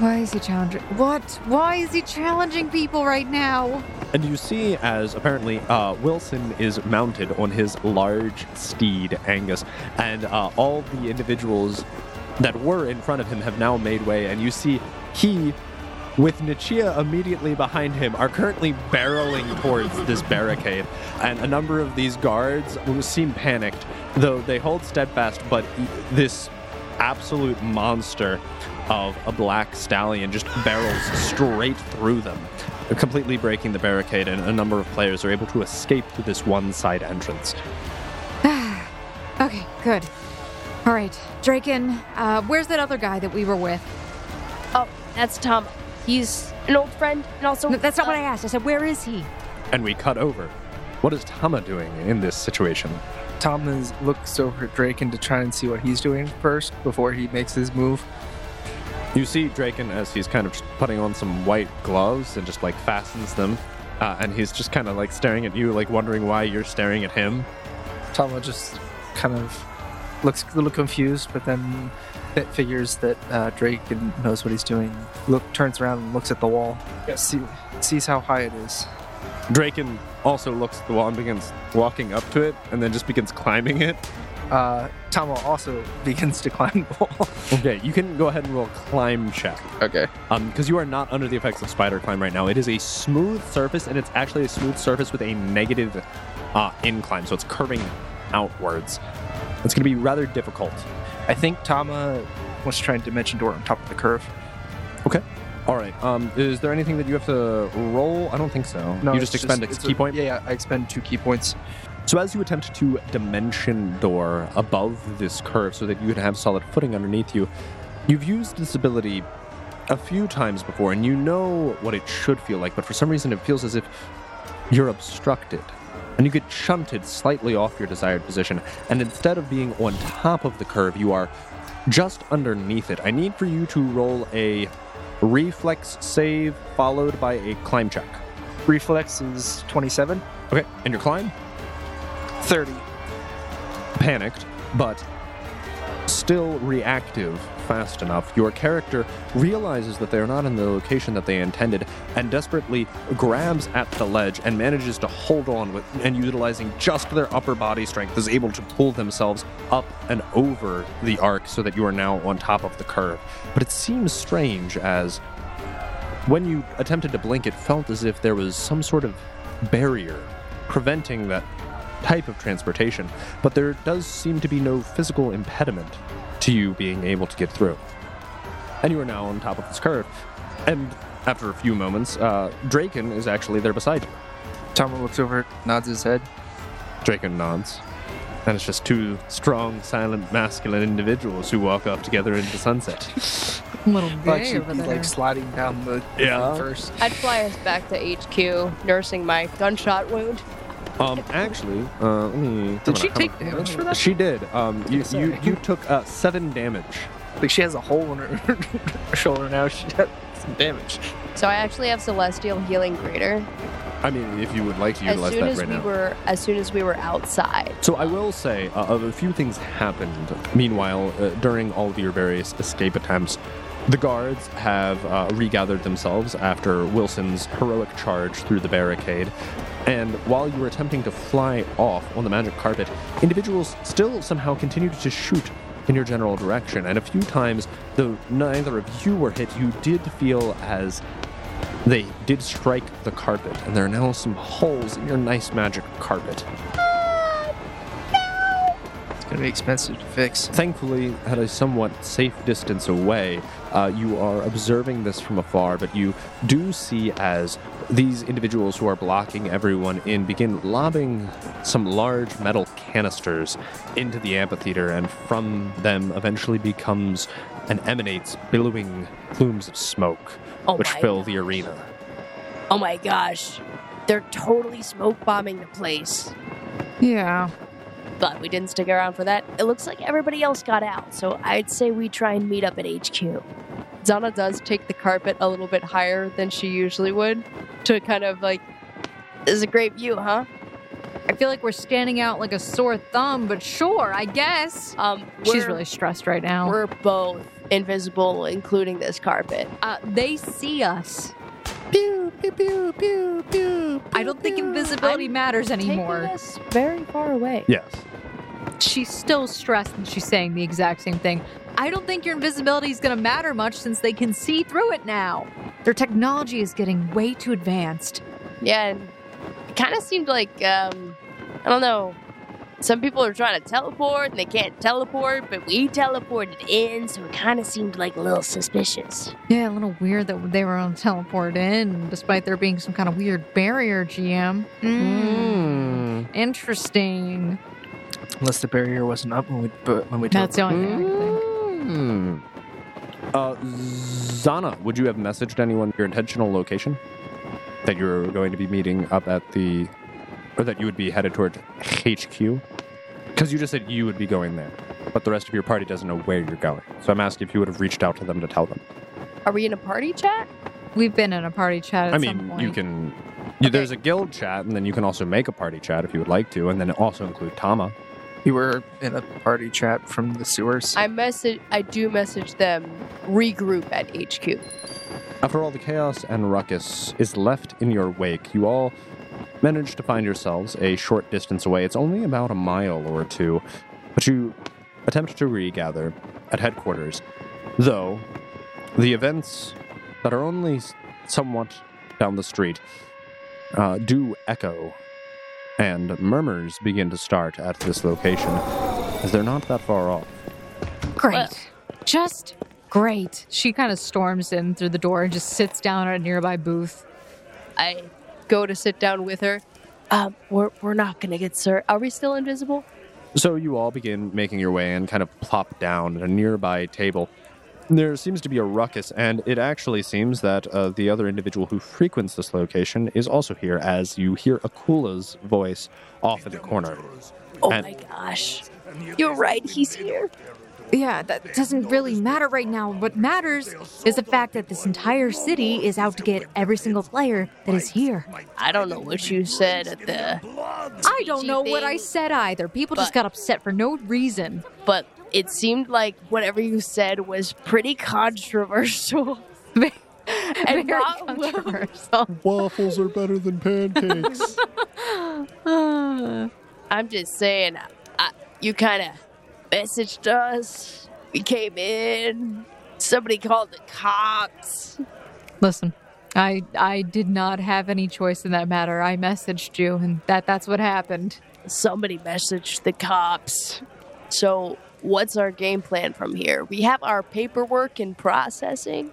Why is he challenging? What? Why is he challenging people right now? And you see, as apparently uh, Wilson is mounted on his large steed, Angus, and uh, all the individuals that were in front of him have now made way, and you see he, with Nichia immediately behind him, are currently barreling towards this barricade. And a number of these guards seem panicked, though they hold steadfast, but this absolute monster of a black stallion just barrels straight through them, completely breaking the barricade, and a number of players are able to escape through this one side entrance. Okay, good. All right, Draken. Uh, where's that other guy that we were with? Oh, that's Tom. he's. An old friend, and also No, that's not what uh, I asked. I said, where is he? And we cut over. What is Tama doing in this situation? Tama is, looks over at Draken to try and see what he's doing first before he makes his move. You see Draken as he's kind of putting on some white gloves and just like fastens them. Uh, and he's just kind of like staring at you, like wondering why you're staring at him. Tama just kind of looks a little confused, but then fi- figures that uh, Draken knows what he's doing. Look, turns around and looks at the wall. See, sees how high it is. Draken also looks at the wall and begins walking up to it and then just begins climbing it. Uh, Tama also begins to climb the wall. Okay, you can go ahead and roll a climb check. Okay. Um, because you are not under the effects of spider climb right now. It is a smooth surface, and it's actually a smooth surface with a negative uh, incline, so it's curving outwards. It's going to be rather difficult. I think Tama wants to try and dimension door on top of the curve. Okay. All right. Um, is there anything that you have to roll? I don't think so. No, you just expend a it's ki point. Yeah, yeah, I expend two ki points. So as you attempt to dimension door above this curve so that you can have solid footing underneath you, you've used this ability a few times before and you know what it should feel like, but for some reason it feels as if you're obstructed. And you get shunted slightly off your desired position, and instead of being on top of the curve, you are just underneath it. I need for you to roll a reflex save followed by a climb check. Reflex is 27. Okay, and your climb? 30. panicked, but still reactive fast enough. Your character realizes that they're not in the location that they intended and desperately grabs at the ledge and manages to hold on with and utilizing just their upper body strength is able to pull themselves up and over the arc so that you are now on top of the curve. But it seems strange as when you attempted to blink it felt as if there was some sort of barrier preventing that type of transportation, but there does seem to be no physical impediment to you being able to get through. And you are now on top of this curve. And after a few moments, uh, Draken is actually there beside you. Tama looks over, nods his head. Draken nods. And it's just two strong, silent, masculine individuals who walk off together into the sunset. Little Like, she- over he's there. like sliding down the the Yeah. first. I'd fly us back to HQ, nursing my gunshot wound. Um, actually, uh, let me. Did she how take much- damage for that? She did. Um, you, you, you took uh, seven damage. Like she has a hole in her shoulder now. She had some damage. So I actually have Celestial Healing Greater. I mean, if you would like to As utilize soon that as right we now. were, as soon as we were outside. So I will say, uh, a few things happened. Meanwhile, uh, during all of your various escape attempts, the guards have uh, regathered themselves after Wilson's heroic charge through the barricade. And while you were attempting to fly off on the magic carpet, individuals still somehow continued to shoot in your general direction. And a few times, though neither of you were hit, you did feel as they did strike the carpet, and there are now some holes in your nice magic carpet. It's gonna be expensive to fix. Thankfully, at a somewhat safe distance away, uh, you are observing this from afar, but you do see as these individuals who are blocking everyone in begin lobbing some large metal canisters into the amphitheater, and from them eventually becomes and emanates billowing plumes of smoke, Oh which my fill the arena. Oh my gosh. They're totally smoke bombing the place. Yeah. But we didn't stick around for that. It looks like everybody else got out, so I'd say we try and meet up at HQ. Zana does take the carpet a little bit higher than she usually would to kind of like. This is a great view, huh? I feel like we're standing out like a sore thumb, but sure, I guess. Um, She's really stressed right now. We're both invisible, including this carpet. Uh, they see us. Pew, pew, pew, pew, pew. I don't think invisibility I'm matters anymore. Taking us very far away. Yes. She's still stressed and she's saying the exact same thing. I don't think your invisibility is going to matter much since they can see through it now. Their technology is getting way too advanced. Yeah, it kind of seemed like um, I don't know. Some people are trying to teleport and they can't teleport, but we teleported in, so it kind of seemed like a little suspicious. Yeah, a little weird that they were on teleport in, despite there being some kind of weird barrier, GM. Mm. Interesting. Unless the barrier wasn't up when we but when we That's the only thing I can think. Hmm. Uh, Zana, would you have messaged anyone your intentional location? That you're going to be meeting up at the. Or that you would be headed toward HQ? Because you just said you would be going there, but the rest of your party doesn't know where you're going. So I'm asking if you would have reached out to them to tell them. Are we in a party chat? We've been in a party chat at I some mean, point. you can. You, There's a guild chat, and then you can also make a party chat if you would like to, and then also include Tama. You were in a party chat from the sewers. I message. I do message them. Regroup at HQ. After all the chaos and ruckus is left in your wake, you all manage to find yourselves a short distance away. It's only about a mile or two, but you attempt to regather at headquarters. Though, the events that are only somewhat down the street uh, do echo, and murmurs begin to start at this location, as they're not that far off. Great. Just great. She kind of storms in through the door and just sits down at a nearby booth. I go to sit down with her. Um, we're we're not gonna get sir. Are we still invisible? So you all begin making your way and kind of plop down at a nearby table. There seems to be a ruckus, and it actually seems that uh, the other individual who frequents this location is also here, as you hear Akula's voice off in the corner. Oh And- my gosh! You're right. He's here. Yeah, that doesn't really matter right now. What matters is the fact that this entire city is out to get every single player that is here. I don't know what you said at the, I don't know what I said either. People just got upset for no reason. but it seemed like whatever you said was pretty controversial. Very not controversial. Waffles are better than pancakes. I'm just saying, I, you kind of messaged us. We came in. Somebody called the cops. Listen, I I did not have any choice in that matter. I messaged you, and that that's what happened. Somebody messaged the cops. So, what's our game plan from here? We have our paperwork and processing.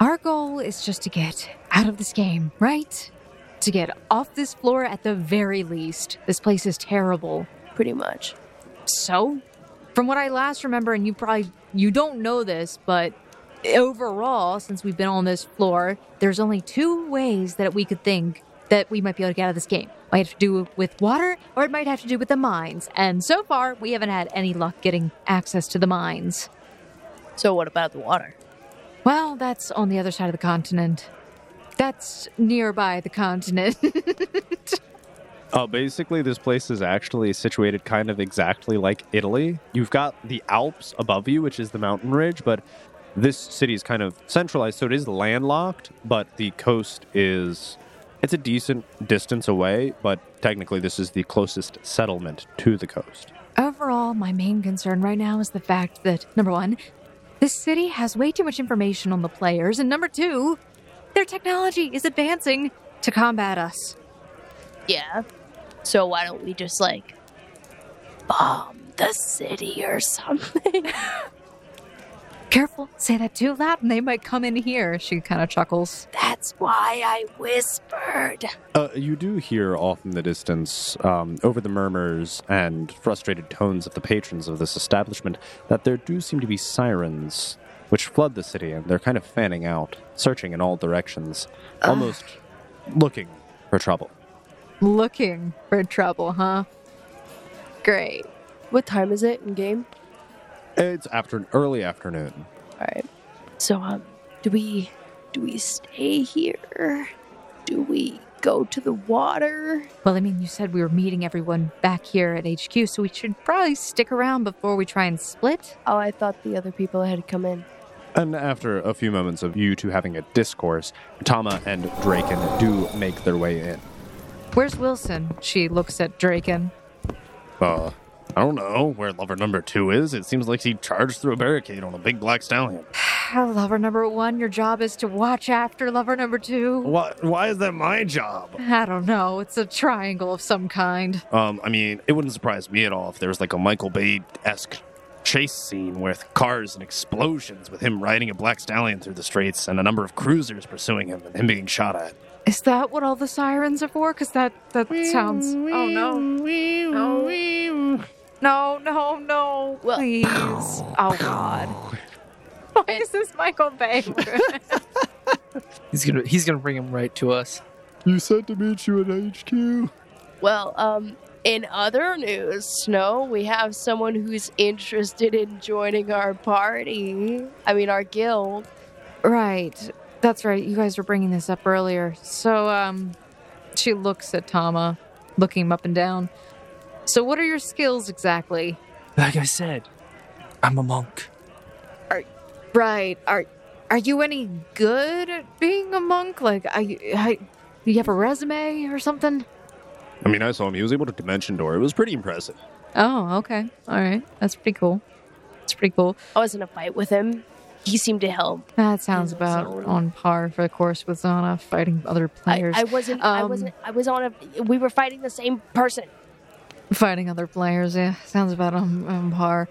Our goal is just to get out of this game, right? To get off this floor at the very least. This place is terrible. Pretty much. So, from what I last remember, and you probably you don't know this, but overall, since we've been on this floor, there's only two ways that we could think that we might be able to get out of this game. Might have to do with water, or it might have to do with the mines. And so far, we haven't had any luck getting access to the mines. So, what about the water? Well, that's on the other side of the continent. That's nearby the continent. Uh, basically, this place is actually situated kind of exactly like Italy. You've got the Alps above you, which is the mountain ridge, but this city is kind of centralized, so it is landlocked, but the coast is. It's a decent distance away, but technically, this is the closest settlement to the coast. Overall, my main concern right now is the fact that, number one, this city has way too much information on the players, and number two, their technology is advancing to combat us. Yeah. So, why don't we just, like, bomb the city or something? Careful, say that too loud and they might come in here. She kind of chuckles. That's why I whispered. Uh, you do hear off in the distance, um, over the murmurs and frustrated tones of the patrons of this establishment, that there do seem to be sirens which flood the city, and they're kind of fanning out, searching in all directions, almost looking for trouble. Looking for trouble, huh? Great. What time is it in game? It's after early afternoon. All right. So, um, do we do we stay here? Do we go to the water? Well, I mean, you said we were meeting everyone back here at HQ, so we should probably stick around before we try and split. Oh, I thought the other people had come in. And after a few moments of you two having a discourse, Tama and Draken do make their way in. Where's Wilson? She looks at Draken. Uh, I don't know where lover number two is. It seems like he charged through a barricade on a big black stallion. Lover number one, your job is to watch after lover number two. Why, why is that my job? I don't know. It's a triangle of some kind. Um, I mean, it wouldn't surprise me at all if there was like a Michael Bay esque chase scene with cars and explosions with him riding a black stallion through the streets and a number of cruisers pursuing him and him being shot at. Is that what all the sirens are for? Because that that sounds. Oh no! No! No! No! No! Well- Please! Oh God! Why is this Michael Bay? He's gonna he's gonna bring him right to us. You said to meet you at HQ. Well, um, in other news, Snow, we have someone who's interested in joining our party. I mean, our guild. right. That's right. You guys were bringing this up earlier. So, um, she looks at Tama, looking him up and down. So, what are your skills exactly? Like I said, I'm a monk. Right. Are are you any good at being a monk? Like, I, I, do you have a resume or something? I mean, I saw him. He was able to dimension door. It was pretty impressive. Oh, okay. All right. That's pretty cool. That's pretty cool. I was in a fight with him. He seemed to help. That sounds about so- on par for the course with Zana fighting other players. I wasn't. I Um, wasn't. I was on a. We were fighting the same person. Fighting other players, yeah. Sounds about on, on par.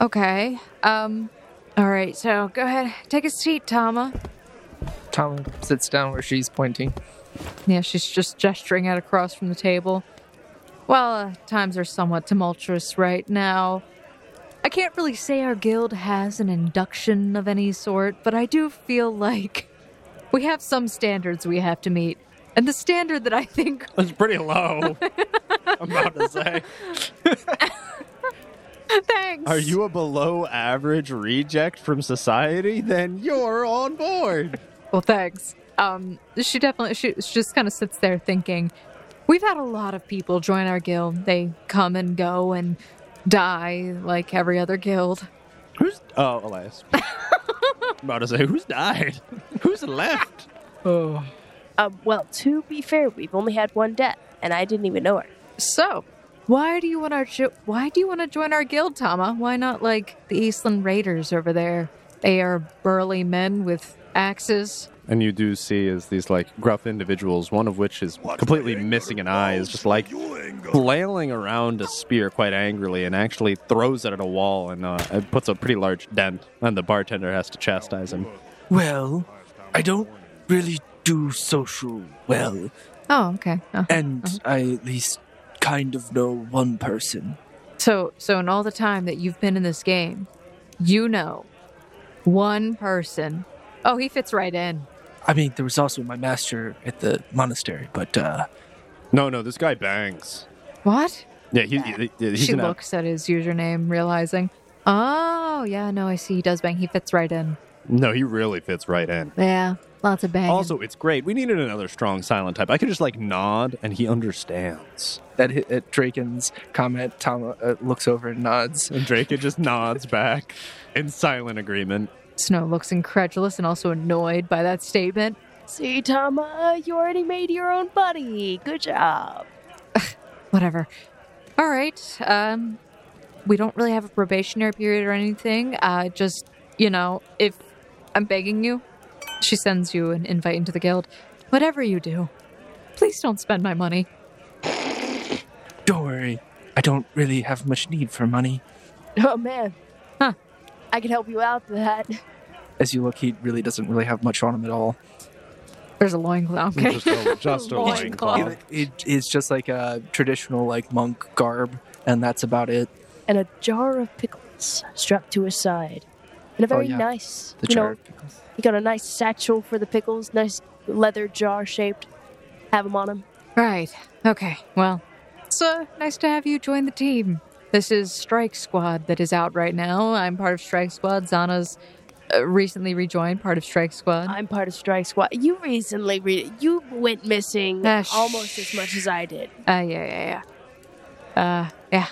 Okay. Um. All right. So go ahead, take a seat, Tama. Tama sits down where she's pointing. Yeah, she's just gesturing out across from the table. Well, uh, times are somewhat tumultuous right now. I can't really say our guild has an induction of any sort, but I do feel like we have some standards we have to meet. And the standard that I think It's pretty low. I'm about to say. thanks. Are you a below average reject from society? Then you're on board. Well, thanks. Um, she definitely she, she just kind of sits there thinking. We've had a lot of people join our guild. They come and go and die like every other guild. Who's. Oh, Elias. I'm about to say, who's died? Who's left? Oh, Um. Well, to be fair, we've only had one death, and I didn't even know her. So, why do you want our jo- why do you want to join our guild, Tama? Why not like the Eastland Raiders over there? They are burly men with axes. And you do see is these like gruff individuals, one of which is completely missing an eye, is just like flailing around a spear quite angrily and actually throws it at a wall and uh, it puts a pretty large dent. And the bartender has to chastise him. Well, I don't really do social well, Oh, okay. Oh. and I at least kind of know one person. So, so in all the time that you've been in this game, you know one person. Oh, he fits right in. I mean, there was also my master at the monastery, but uh, No, no, this guy bangs. What? Yeah, he, he- he's she an looks at his username, realizing, oh, yeah, no, I see. He does bang. He fits right in. No, he really fits right in. Yeah, lots of banging. Also, it's great. We needed another strong silent type. I could just like nod and he understands. at, hi- at Draken's comment, Tama uh, looks over and nods. And Drake just nods back in silent agreement. Snow looks incredulous and also annoyed by that statement. See, Tama, you already made your own buddy. Good job. Whatever. All right. Um, we don't really have a probationary period or anything. Uh, just you know, if I'm begging you, she sends you an invite into the guild. Whatever you do, please don't spend my money. don't worry, I don't really have much need for money. Oh man. Huh. I can help you out with that. As you look, he really doesn't really have much on him at all. There's a loincloth. Okay. Just a, just a Loincloth. loincloth. It, it, it's just like a traditional like monk garb, and that's about it. And a jar of pickles strapped to his side. And a very yeah. nice, The you know, of pickles. he got a nice satchel for the pickles, nice leather jar shaped. Have them on him. Right. Okay. Well, it's uh, nice to have you join the team. This is Strike Squad that is out right now. I'm part of Strike Squad. Zana's uh, recently rejoined part of Strike Squad. I'm part of Strike Squad. You recently re- you went missing Ah, sh- almost as much as I did. Uh, yeah, yeah, yeah. Uh, yeah.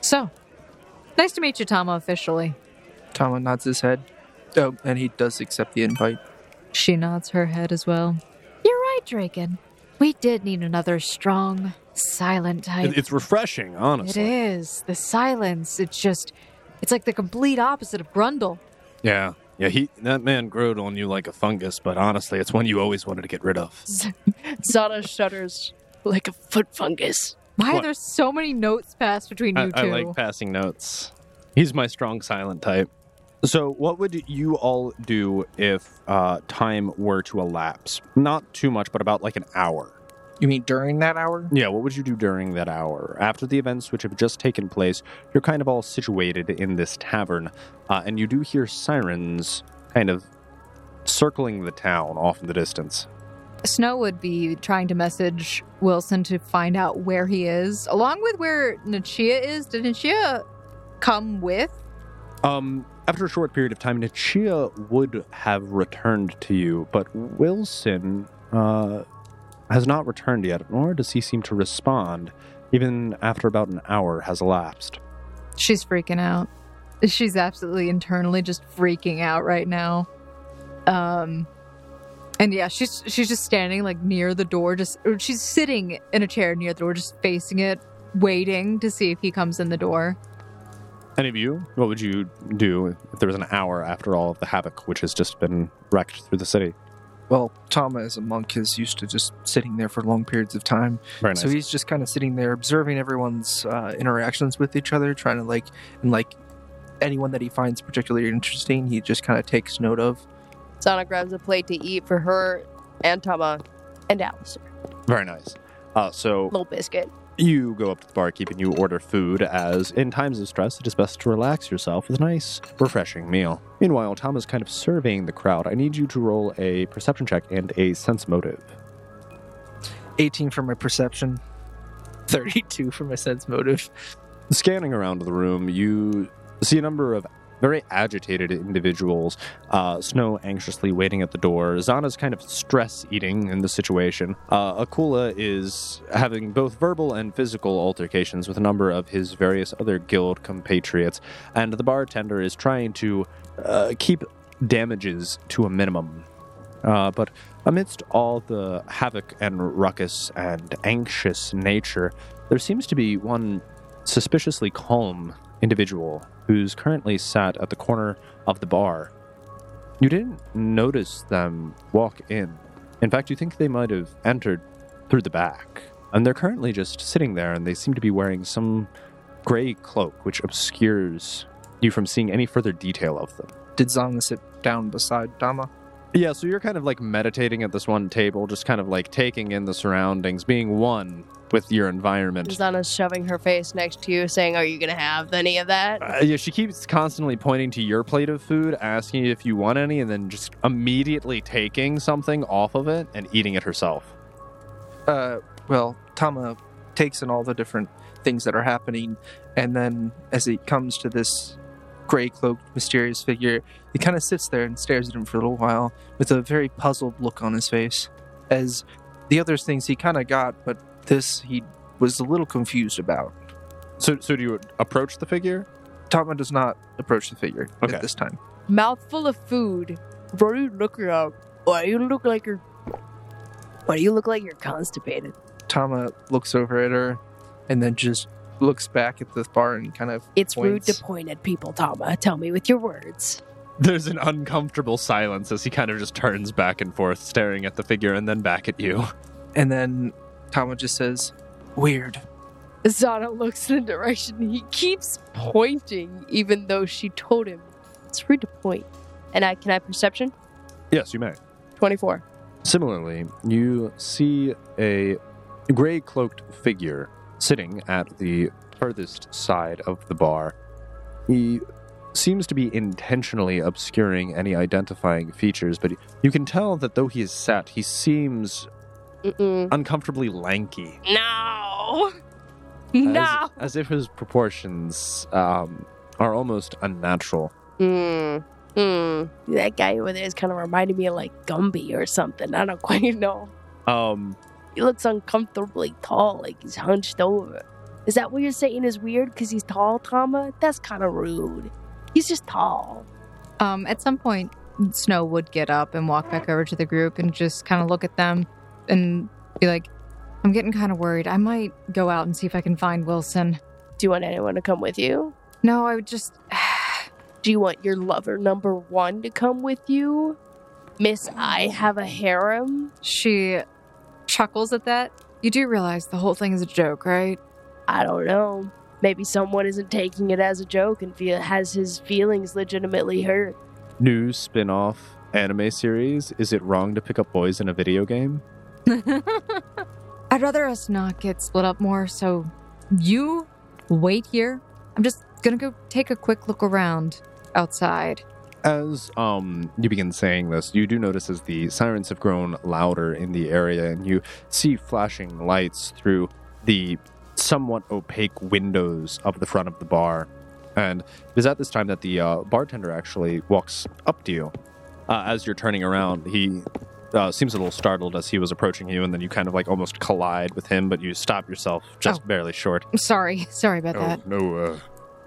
So, nice to meet you, Tama, officially. Tama nods his head. Oh, and he does accept the invite. She nods her head as well. You're right, Draken. We did need another strong, silent type. It- It's refreshing, honestly. It is. The silence. It's just. It's like the complete opposite of Grundle. Yeah. Yeah, he that man growed on you like a fungus, but honestly, it's one you always wanted to get rid of. Zana shudders like a foot fungus. Why are What? there so many notes passed between you I, I two? like passing notes. He's my strong silent type. So, what would you all do if uh, time were to elapse? Not too much, but about like an hour. You mean during that hour? Yeah, what would you do during that hour? After the events which have just taken place, you're kind of all situated in this tavern, uh, and you do hear sirens kind of circling the town off in the distance. Snow would be trying to message Wilson to find out where he is, along with where Nachia is. Did Nachia come with? Um, after a short period of time, Nichia would have returned to you, but Wilson uh, has not returned yet, nor does he seem to respond, even after about an hour has elapsed. She's freaking out. She's absolutely internally just freaking out right now. Um and yeah, she's she's just standing like near the door just she's sitting in a chair near the door just facing it, waiting to see if he comes in the door. Any of you, what would you do if there was an hour after all of the havoc which has just been wrecked through the city? Well, Tama as a monk is used to just sitting there for long periods of time. Very nice. So he's just kind of sitting there observing everyone's uh, interactions with each other, trying to like, and like anyone that he finds particularly interesting, he just kind of takes note of. Zana grabs a plate to eat for her and Tama and Alistair. Very nice. Uh, so Little biscuit. You go up to the barkeep and you order food, as in times of stress, it is best to relax yourself with a nice, refreshing meal. Meanwhile, Tama is kind of surveying the crowd. I need you to roll a perception check and a sense motive. 18 for my perception, 32 for my sense motive. Scanning around the room, you see a number of very agitated individuals. Uh, Snow anxiously waiting at the door. Zana's kind of stress eating in the situation. Uh, Akula is having both verbal and physical altercations with a number of his various other guild compatriots, and the bartender is trying to uh, keep damages to a minimum. Uh, but amidst all the havoc and ruckus and anxious nature, there seems to be one suspiciously calm individual who's currently sat at the corner of the bar. You didn't notice them walk in. In fact, you think they might have entered through the back. And they're currently just sitting there, and they seem to be wearing some gray cloak, which obscures you from seeing any further detail of them. Did Zana sit down beside Tama? Yeah, so you're kind of like meditating at this one table, just kind of like taking in the surroundings, being one with your environment. Zana's shoving her face next to you, saying, Are you going to have any of that? Uh, yeah, she keeps constantly pointing to your plate of food, asking if you want any, and then just immediately taking something off of it and eating it herself. Uh, well, Tama takes in all the different things that are happening, and then as it comes to this gray cloaked, mysterious figure, he kind of sits there and stares at him for a little while with a very puzzled look on his face. As the other things he kind of got, but this he was a little confused about. So, so do you approach the figure? Tama does not approach the figure Okay. at this time. Mouthful of food. What are you looking at? Why you look like you're. Why do you look like you're constipated? Tama looks over at her and then just looks back at the bar and kind of It's rude to point at people, Tama. Tell me with your words. There's an uncomfortable silence as he kind of just turns back and forth, staring at the figure and then back at you. And then Tama just says, Weird. Zana looks in the direction he keeps pointing, even though she told him it's rude to point. And I can I perception? Yes, you may. 24. Similarly, you see a gray cloaked figure sitting at the furthest side of the bar. He seems to be intentionally obscuring any identifying features, but you can tell that though he is sat, he seems Mm-mm. uncomfortably lanky. No! As, No! as if his proportions um, are almost unnatural. Mm. Mm. That guy over there is kind of reminding me of like Gumby or something. I don't quite know. Um, He looks uncomfortably tall, like he's hunched over. Is that what you're saying is weird because he's tall, Tama? That's kind of rude. He's just tall. Um, at some point, Snow would get up and walk back over to the group and just kind of look at them and be like, I'm getting kind of worried. I might go out and see if I can find Wilson. Do you want anyone to come with you? No, I would just. Do you want your lover number one to come with you? Miss I have a harem? She chuckles at that. You do realize the whole thing is a joke, right? I don't know. Maybe someone isn't taking it as a joke and feel, has his feelings legitimately hurt. new spin off anime series Is It Wrong to Pick Up Boys in a Video Game? I'd rather us not get split up more, so you wait here. I'm just gonna go take a quick look around outside. As um you begin saying this, you do notice as the sirens have grown louder in the area, and you see flashing lights through the somewhat opaque windows of the front of the bar. And it is at this time that the uh, bartender actually walks up to you. Uh, as you're turning around, he uh, seems a little startled as he was approaching you, and then you kind of like almost collide with him, but you stop yourself just Oh. barely short. I'm sorry. Sorry about Oh, that. no, uh,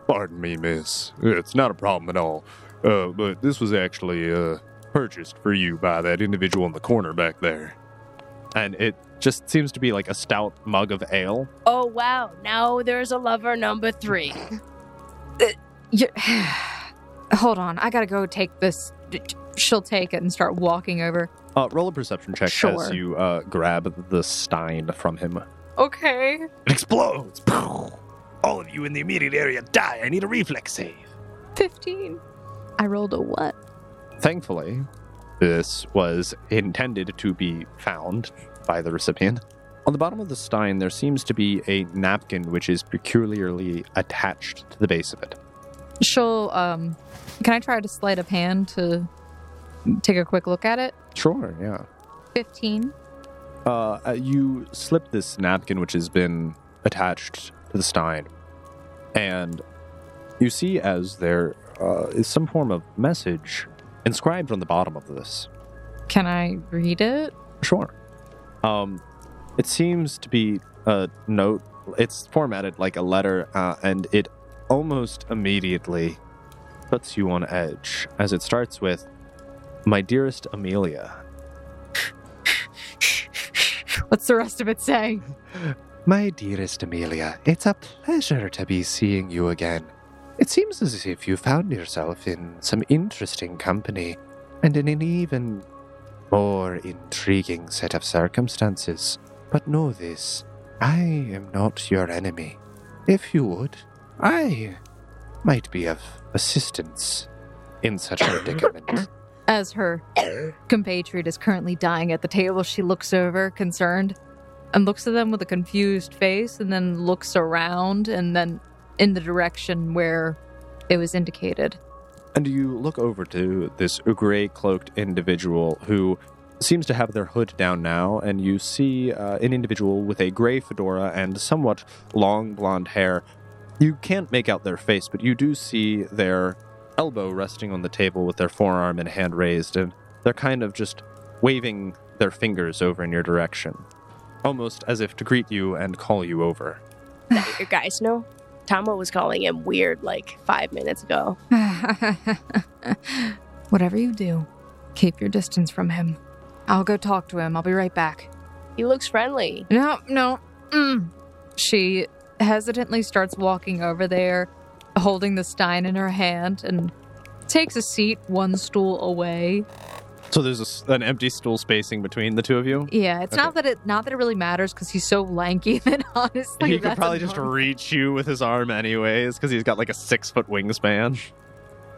pardon me, miss. It's not a problem at all. Uh, but this was actually, uh, purchased for you by that individual in the corner back there. And it just seems to be like a stout mug of ale. Oh wow! Now there's a lover number three. You- Hold on. I gotta go take this. She'll take it and start walking over. Uh, roll a perception check as you uh, grab the stein from him. Okay. It explodes. All of you in the immediate area die. I need a reflex save. 15. I rolled a what? Thankfully, this was intended to be found by the recipient. On the bottom of the stein, there seems to be a napkin which is peculiarly attached to the base of it. She'll, um, can I try to sleight of hand to take a quick look at it? Sure, yeah. 15. Uh, uh, you slip this napkin which has been attached to the stein, and you see as there uh, is some form of message inscribed on the bottom of this. Can I read it? Sure. Um, it seems to be a note. It's formatted like a letter, uh, and it almost immediately puts you on edge as it starts with, "My dearest Amelia." What's the rest of it saying? My dearest Amelia, it's a pleasure to be seeing you again. It seems as if you found yourself in some interesting company and in an even more intriguing set of circumstances. But know this I am not your enemy. If you would, I might be of assistance in such a predicament. As her compatriot is currently dying at the table, she looks over, concerned, and looks at them with a confused face, and then looks around and then in the direction where it was indicated. And you look over to this gray cloaked individual who seems to have their hood down now, and you see uh, an individual with a gray fedora and somewhat long blonde hair. You can't make out their face, but you do see their elbow resting on the table with their forearm and hand raised, and they're kind of just waving their fingers over in your direction, almost as if to greet you and call you over. that your guys know? Tama was calling him weird like five minutes ago. Whatever you do, keep your distance from him. I'll go talk to him. I'll be right back. He looks friendly. No, no. Mm. She hesitantly starts walking over there, holding the stein in her hand, and takes a seat one stool away. So there's a s an empty stool spacing between the two of you. Yeah, it's not that it not that it really matters because he's so lanky that honestly he could probably just annoying. reach you with his arm anyways because he's got like a six foot wingspan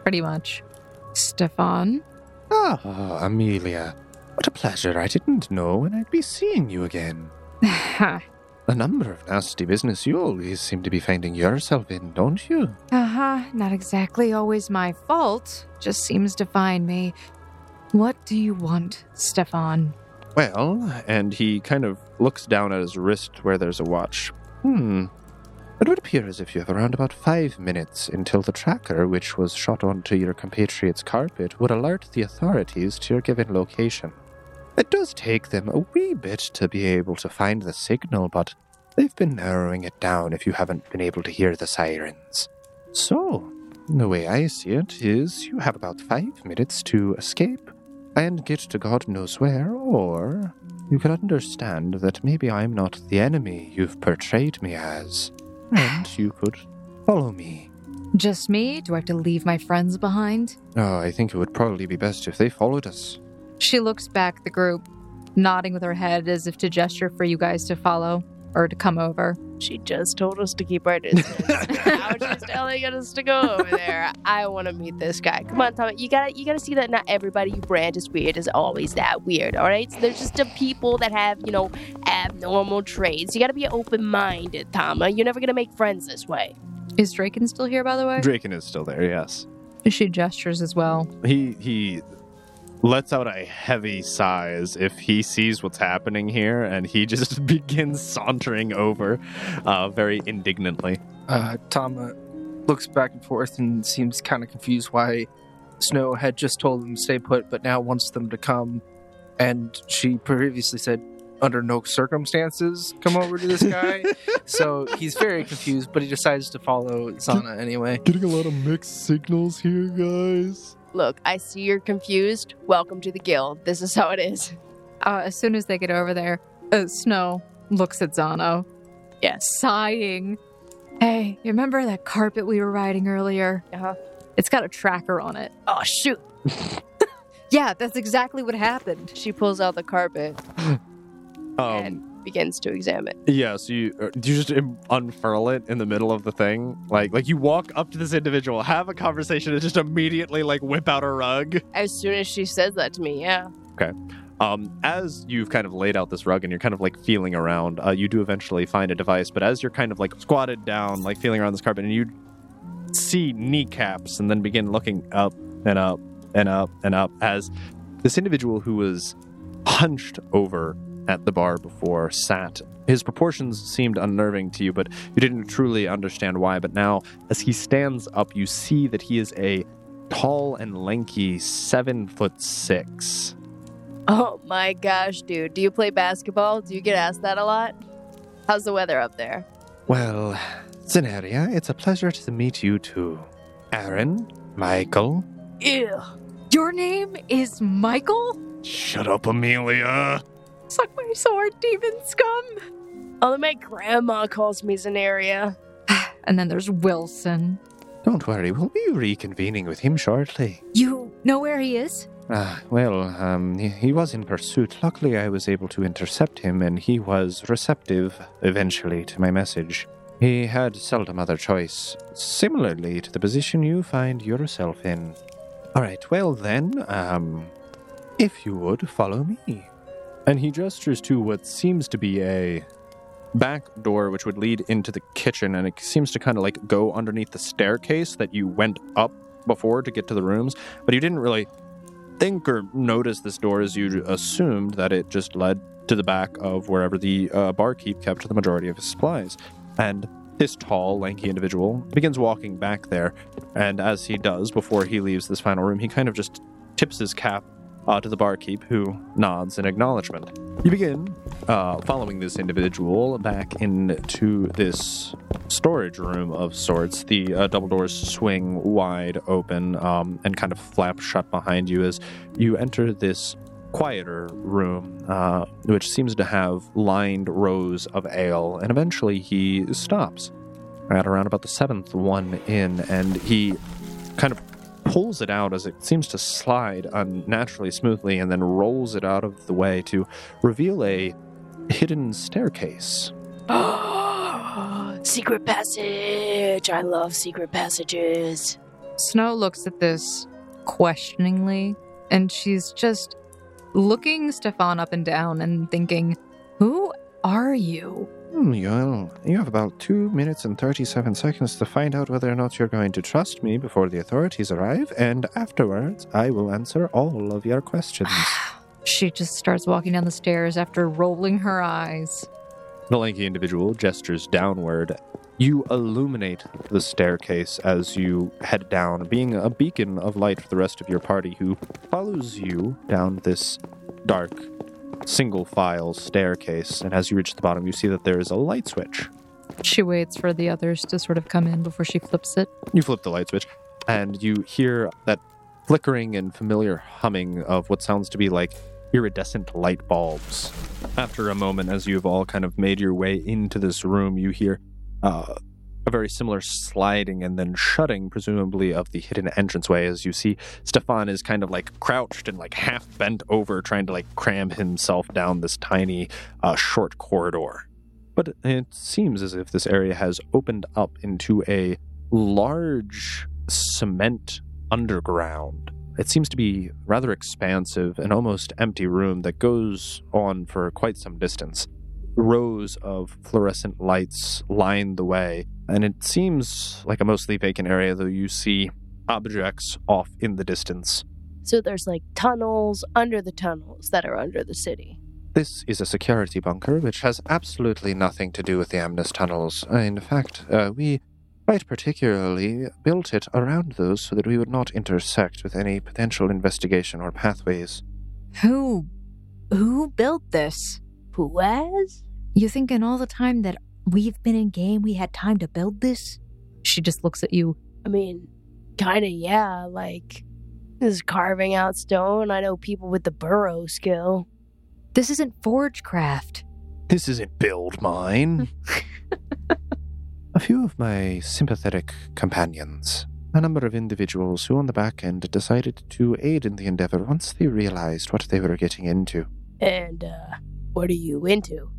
pretty much. Stefan, Ah, Amelia. What a pleasure. I didn't know when I'd be seeing you again. A number of nasty business you always seem to be finding yourself in, don't you? Uh huh. Not exactly always my fault. Just seems to find me. What do you want, Stefan? well and he kind of looks down at his wrist where there's a watch Hmm. It would appear as if you have around about five minutes until the tracker, which was shot onto your compatriot's carpet, would alert the authorities to your given location. It does take them a wee bit to be able to find the signal, but they've been narrowing it down if you haven't been able to hear the sirens. So, the way I see it is you have about five minutes to escape and get to God knows where, or you can understand that maybe I'm not the enemy you've portrayed me as, and you could follow me. Just me? Do I have to leave my friends behind? Oh, I think it would probably be best if they followed us. She looks back at the group, nodding with her head as if to gesture for you guys to follow. or to come over. She just told us to keep our distance. now she's telling us to go over there. I want to meet this guy. Come on, Tommy. You gotta, you gotta see that not everybody you brand as weird is always that weird. All right. So there's just the people that have, you know, abnormal traits. You gotta be open-minded, Tama. You're never gonna make friends this way. Is Draken still here, by the way? Draken is still there, yes. She gestures as well. He he lets out a heavy sigh as if he sees what's happening here, and he just begins sauntering over, uh, very indignantly. Uh, Tama looks back and forth and seems kind of confused why Snow had just told them to stay put, but now wants them to come. And she previously said, under no circumstances, come over to this guy. so he's very confused, but he decides to follow Zana anyway. Getting a lot of mixed signals here, guys. Look, I see you're confused. Welcome to the guild. This is how it is. Uh, as soon as they get over there, uh, Snow looks at Zano, Yes. sighing. Hey, you remember that carpet we were riding earlier? Uh-huh. It's got a tracker on it. Oh shoot! Yeah, that's exactly what happened. She pulls out the carpet Um, and begins to examine. yeah, so you uh, do you just unfurl it in the middle of the thing, like like you walk up to this individual, have a conversation, and just immediately like whip out a rug. As soon as she says that to me, yeah. Okay. Um, as you've kind of laid out this rug and you're kind of like feeling around, uh, you do eventually find a device. But as you're kind of like squatted down, like feeling around this carpet, and you see kneecaps and then begin looking up and up and up and up as this individual who was hunched over at the bar before sat. His proportions seemed unnerving to you, but you didn't truly understand why. But now, as he stands up, you see that he is a tall and lanky seven foot six. Oh my gosh, dude. Do you play basketball? Do you get asked that a lot? How's the weather up there? Well, Zenaria, it's a pleasure to meet you too. Aaron, Michael. Ew. Your name is Michael? Shut up, Amelia. Suck my sword, demon scum. Only my grandma calls me Zenaria. And then there's Wilson. Don't worry, we'll be reconvening with him shortly. You know where he is? Ah, well, um, he, he was in pursuit. Luckily, I was able to intercept him, and he was receptive eventually to my message. He had seldom other choice, similarly to the position you find yourself in. All right, well then, um, if you would follow me. And he gestures to what seems to be a back door, which would lead into the kitchen, and it seems to kind of like go underneath the staircase that you went up before to get to the rooms. But you didn't really think or notice this door as you assumed that it just led to the back of wherever the uh, barkeep kept the majority of his supplies. And this tall, lanky individual begins walking back there, and as he does before he leaves this final room, he kind of just tips his cap uh, to the barkeep, who nods in acknowledgement. You begin uh, following this individual back into this storage room of sorts. The uh, double doors swing wide open um, and kind of flap shut behind you as you enter this quieter room, uh, which seems to have lined rows of ale. And eventually he stops at around about the seventh one in, and he kind of pulls it out as it seems to slide unnaturally smoothly and then rolls it out of the way to reveal a hidden staircase. secret passage. I love secret passages. Snow looks at this questioningly, and she's just looking Stefan up and down and thinking, Who are you? Hmm, well, you have about two minutes and 37 seconds to find out whether or not you're going to trust me before the authorities arrive, and afterwards, I will answer all of your questions. She just starts walking down the stairs after rolling her eyes. The lanky individual gestures downward. You illuminate the staircase as you head down, being a beacon of light for the rest of your party who follows you down this dark, single file staircase. And as you reach the bottom, you see that there is a light switch. She waits for the others to sort of come in before she flips it. You flip the light switch, and you hear that flickering and familiar humming of what sounds to be like iridescent light bulbs. After a moment, as you've all kind of made your way into this room, you hear uh, a very similar sliding and then shutting, presumably, of the hidden entranceway as you see Stefan is kind of like crouched and like half bent over, trying to like cram himself down this tiny, uh, short corridor. But it seems as if this area has opened up into a large cement underground. It seems to be rather expansive and almost empty room that goes on for quite some distance. Rows of fluorescent lights line the way, and it seems like a mostly vacant area, though you see objects off in the distance. So there's like tunnels under the tunnels that are under the city. This is a security bunker, which has absolutely nothing to do with the Amnes tunnels. In fact, uh, we quite particularly built it around those so that we would not intersect with any potential investigation or pathways. Who who built this? Puaz? You think in all the time that we've been in game we had time to build this? She just looks at you. I mean, kinda, yeah. Like, this is carving out stone. I know people with the burrow skill. This isn't Forgecraft. This isn't build mine. a few of my sympathetic companions, a number of individuals who on the back end decided to aid in the endeavor once they realized what they were getting into. And, uh, what are you into?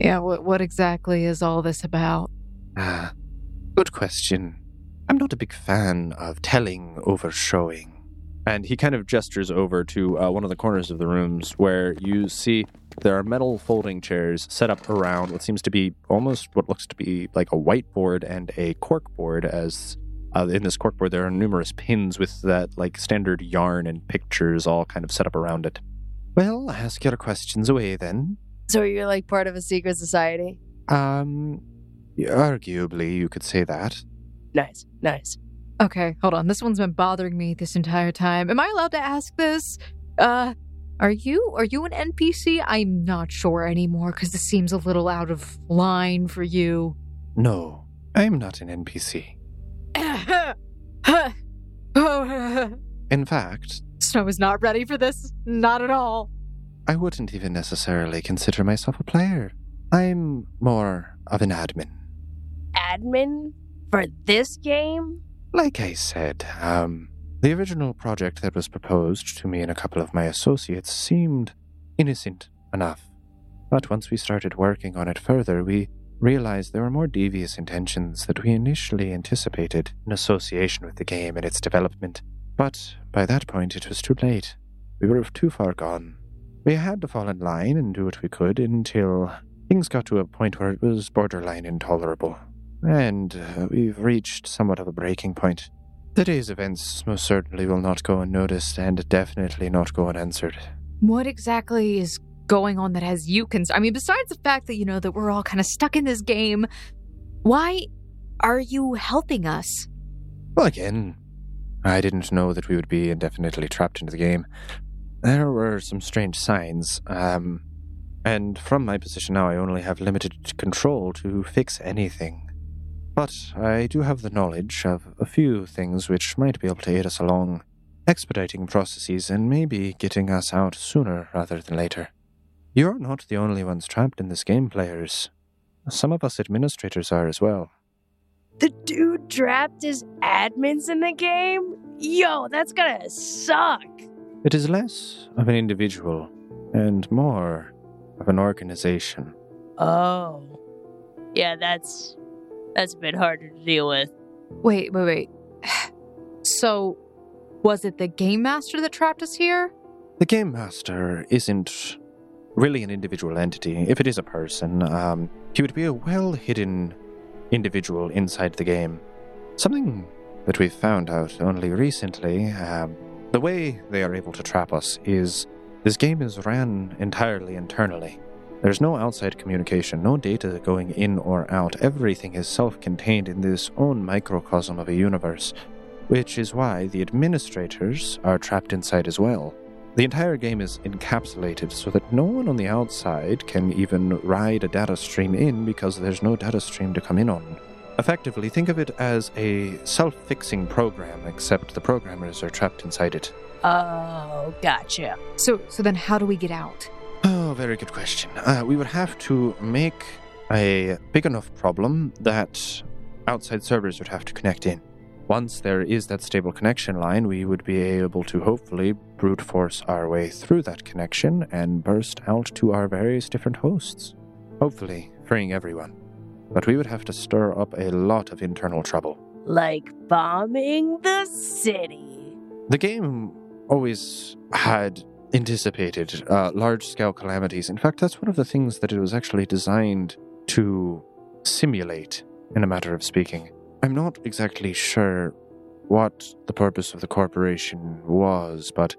Yeah, what what exactly is all this about? Ah, good question. I'm not a big fan of telling over showing. And he kind of gestures over to uh, one of the corners of the rooms where you see there are metal folding chairs set up around what seems to be almost what looks to be like a whiteboard and a corkboard. As uh, in this corkboard, there are numerous pins with that like standard yarn and pictures all kind of set up around it. Well, ask your questions away then. So you're like part of a secret society? Um, arguably, you could say that. Nice, nice. Okay, hold on. This one's been bothering me this entire time. Am I allowed to ask this? Uh, are you are you an NPC? I'm not sure anymore because this seems a little out of line for you. No, I'm not an NPC. In fact, Snow is not ready for this. Not at all. I wouldn't even necessarily consider myself a player. I'm more of an admin. Admin? For this game? Like I said, um, the original project that was proposed to me and a couple of my associates seemed innocent enough. But once we started working on it further, we realized there were more devious intentions that we initially anticipated in association with the game and its development. But by that point, it was too late. We were too far gone. We had to fall in line and do what we could until things got to a point where it was borderline intolerable. And uh, we've reached somewhat of a breaking point. Today's events most certainly will not go unnoticed and definitely not go unanswered. What exactly is going on that has you concerned? I mean, besides the fact that you know that we're all kind of stuck in this game, why are you helping us? Well, again, I didn't know that we would be indefinitely trapped into the game. There were some strange signs, um, and from my position now, I only have limited control to fix anything. But I do have the knowledge of a few things which might be able to aid us along, expediting processes and maybe getting us out sooner rather than later. You're not the only ones trapped in this game, players. Some of us administrators are as well. The dude trapped his admins in the game? Yo, that's gonna suck. It is less of an individual and more of an organization. Oh. Yeah, that's that's a bit harder to deal with. Wait, wait, wait. So, was it the game master that trapped us here? The Game Master isn't really an individual entity. If it is a person, um, he would be a well hidden individual inside the game. Something that we've found out only recently. Um, the way they are able to trap us is this game is ran entirely internally. There's no outside communication, no data going in or out. Everything is self contained in this own microcosm of a universe, which is why the administrators are trapped inside as well. The entire game is encapsulated so that no one on the outside can even ride a data stream in because there's no data stream to come in on. Effectively, think of it as a self fixing program, except the programmers are trapped inside it. Oh, gotcha. So, so then how do we get out? Oh, very good question. Uh, we would have to make a big enough problem that outside servers would have to connect in. Once there is that stable connection line, we would be able to hopefully brute force our way through that connection and burst out to our various different hosts. Hopefully, freeing everyone. But we would have to stir up a lot of internal trouble. Like bombing the city. The game always had anticipated uh, large scale calamities. In fact, that's one of the things that it was actually designed to simulate, in a matter of speaking. I'm not exactly sure what the purpose of the corporation was, but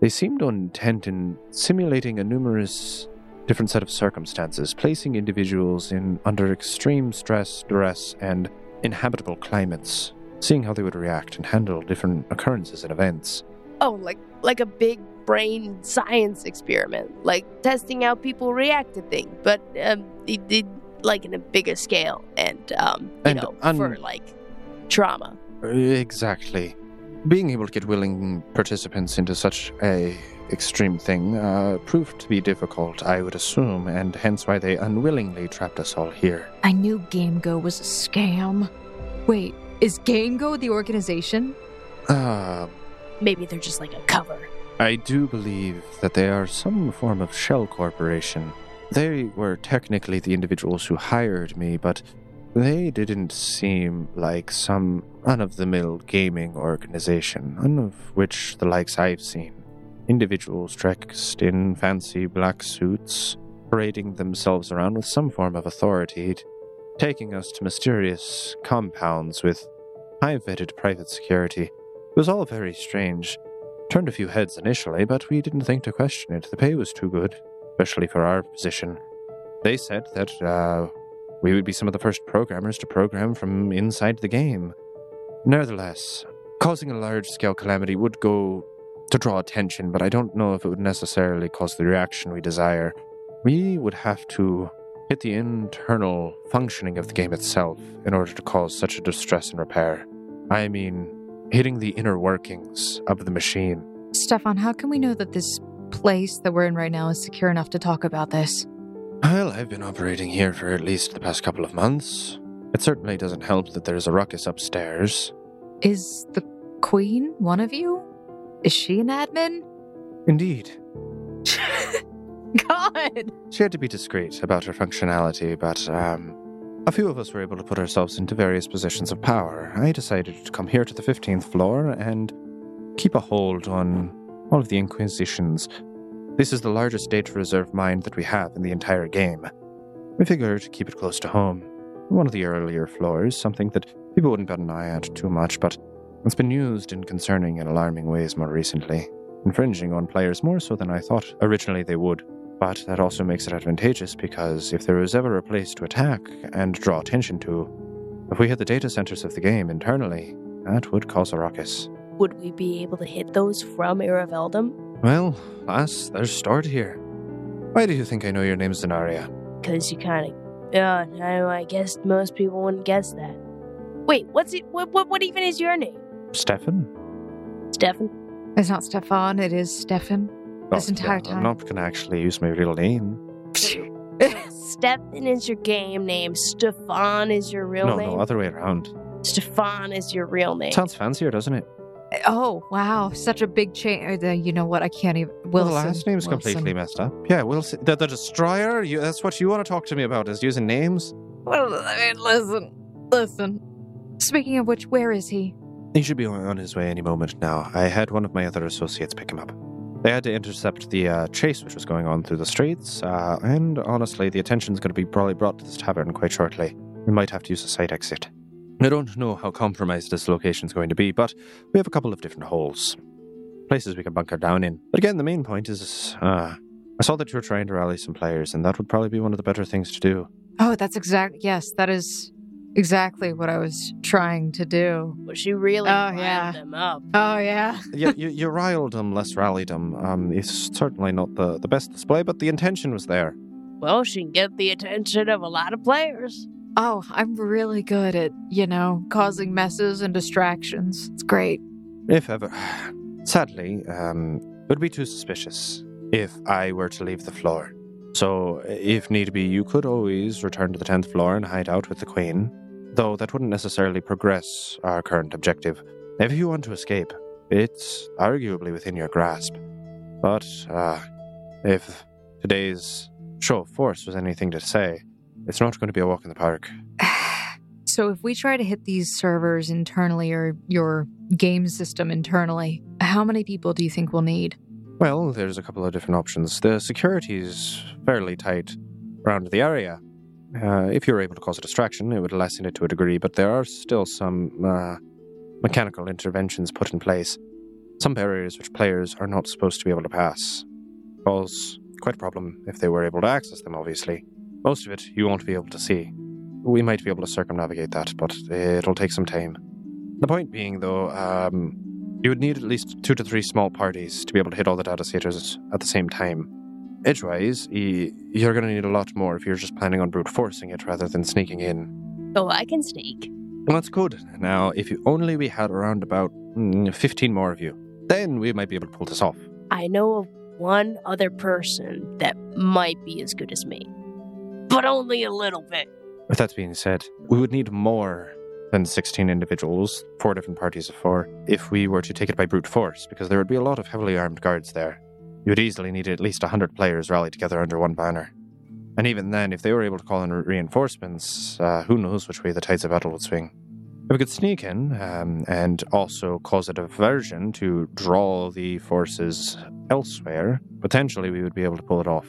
they seemed intent in simulating a numerous different set of circumstances, placing individuals in under extreme stress, duress, and inhabitable climates, seeing how they would react and handle different occurrences and events. Oh, like like a big brain science experiment, like testing how people react to things, but um, it did like in a bigger scale and um, you And know un- for like trauma. Exactly. Being able to get willing participants into such a extreme thing uh, proved to be difficult, I would assume, and hence why they unwillingly trapped us all here. I knew GameGo was a scam. Wait, is GameGo the organization? Uh, Maybe they're just like a cover. I do believe that they are some form of shell corporation. They were technically the individuals who hired me, but they didn't seem like some run of the mill gaming organization, none of which the likes I've seen. Individuals dressed in fancy black suits, parading themselves around with some form of authority, taking us to mysterious compounds with high vetted private security. It was all very strange. Turned a few heads initially, but we didn't think to question it. The pay was too good, especially for our position. They said that uh, we would be some of the first programmers to program from inside the game. Nevertheless, causing a large scale calamity would go to draw attention, but I don't know if it would necessarily cause the reaction we desire. We would have to hit the internal functioning of the game itself in order to cause such a distress and repair. I mean, hitting the inner workings of the machine. Stefan, how can we know that this place that we're in right now is secure enough to talk about this? Well, I've been operating here for at least the past couple of months. It certainly doesn't help that there's a ruckus upstairs. Is the Queen one of you? Is she an admin? Indeed. God! She had to be discreet about her functionality, but um, a few of us were able to put ourselves into various positions of power. I decided to come here to the 15th floor and keep a hold on all of the Inquisitions. This is the largest data reserve mine that we have in the entire game. We figured to keep it close to home. One of the earlier floors, something that people wouldn't bat an eye at too much, but it's been used in concerning and alarming ways more recently, infringing on players more so than I thought originally they would. But that also makes it advantageous because if there was ever a place to attack and draw attention to, if we hit the data centers of the game internally, that would cause a ruckus. Would we be able to hit those from Erveldum? Well, lass, they're stored here. Why do you think I know your name's Zenaria? Because you kind of. Uh, I, I guess most people wouldn't guess that. Wait, what's it? What, what, what even is your name? Stefan? Stefan? It's not Stefan, it is Stefan. This entire time. I'm not going to actually use my real name. Stefan is your game name. Stefan is your real no, name. no, other way around. Stefan is your real name. Sounds fancier, doesn't it? Oh, wow. Such a big change. Uh, you know what? I can't even. Well, Wilson. the last name's Wilson. completely messed up. Yeah, Wilson. The, the Destroyer? You, that's what you want to talk to me about, is using names? Well, I mean, listen. Listen. Speaking of which, where is he? He should be on his way any moment now. I had one of my other associates pick him up. They had to intercept the uh, chase which was going on through the streets, uh, and honestly, the attention's going to be probably brought to this tavern quite shortly. We might have to use a side exit. I don't know how compromised this location's going to be, but we have a couple of different holes. Places we can bunker down in. But again, the main point is uh, I saw that you were trying to rally some players, and that would probably be one of the better things to do. Oh, that's exact. Yes, that is exactly what I was trying to do. Well, she really Oh, riled yeah. them up. Oh, yeah. you, you, you riled them, less rallied them. Um, it's certainly not the, the best display, but the intention was there. Well, she can get the attention of a lot of players. Oh, I'm really good at, you know, causing messes and distractions. It's great. If ever. Sadly, um, it would be too suspicious if I were to leave the floor. So, if need be, you could always return to the 10th floor and hide out with the Queen, though that wouldn't necessarily progress our current objective. If you want to escape, it's arguably within your grasp. But, uh, if today's show of force was anything to say, It's not going to be a walk in the park. So if we try to hit these servers internally or your game system internally, how many people do you think we'll need? Well, there's a couple of different options. The security's fairly tight around the area. Uh, if you're able to cause a distraction, it would lessen it to a degree, but there are still some uh, mechanical interventions put in place. Some barriers which players are not supposed to be able to pass. Cause quite a problem if they were able to access them, obviously. Most of it you won't be able to see. We might be able to circumnavigate that, but it'll take some time. The point being, though, um, you would need at least two to three small parties to be able to hit all the data centers at the same time. Edgewise, you're going to need a lot more if you're just planning on brute forcing it rather than sneaking in. Oh, I can sneak. That's good. Now, if you only we had around about mm, 15 more of you, then we might be able to pull this off. I know of one other person that might be as good as me, but only a little bit. With that being said, we would need more than 16 individuals, four different parties of four, if we were to take it by brute force, because there would be a lot of heavily armed guards there. You would easily need at least a 100 players rallied together under one banner. And even then, if they were able to call in reinforcements, uh, who knows which way the tides of battle would swing. If we could sneak in um, and also cause a diversion to draw the forces elsewhere, potentially we would be able to pull it off.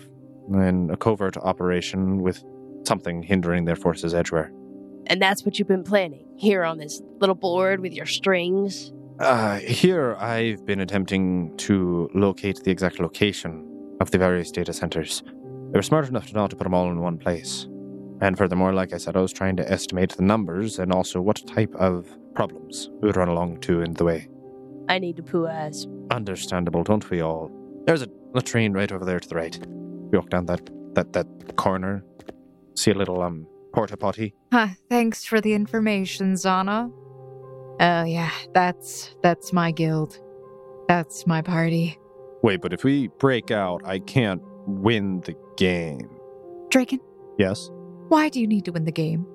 In a covert operation with something hindering their forces edgeware. And that's what you've been planning here on this little board with your strings. Uh, here, I've been attempting to locate the exact location of the various data centers. They were smart enough to not to put them all in one place. And furthermore, like I said, I was trying to estimate the numbers and also what type of problems we would run along to in the way. I need to poo ass. Understandable, don't we all? There's a, a train right over there to the right. We walk down that, that, that corner, see a little um porta potty. Huh, thanks for the information, Zana. Oh yeah, that's that's my guild. That's my party. Wait, but if we break out, I can't win the game. Draken, Yes? why do you need to win the game?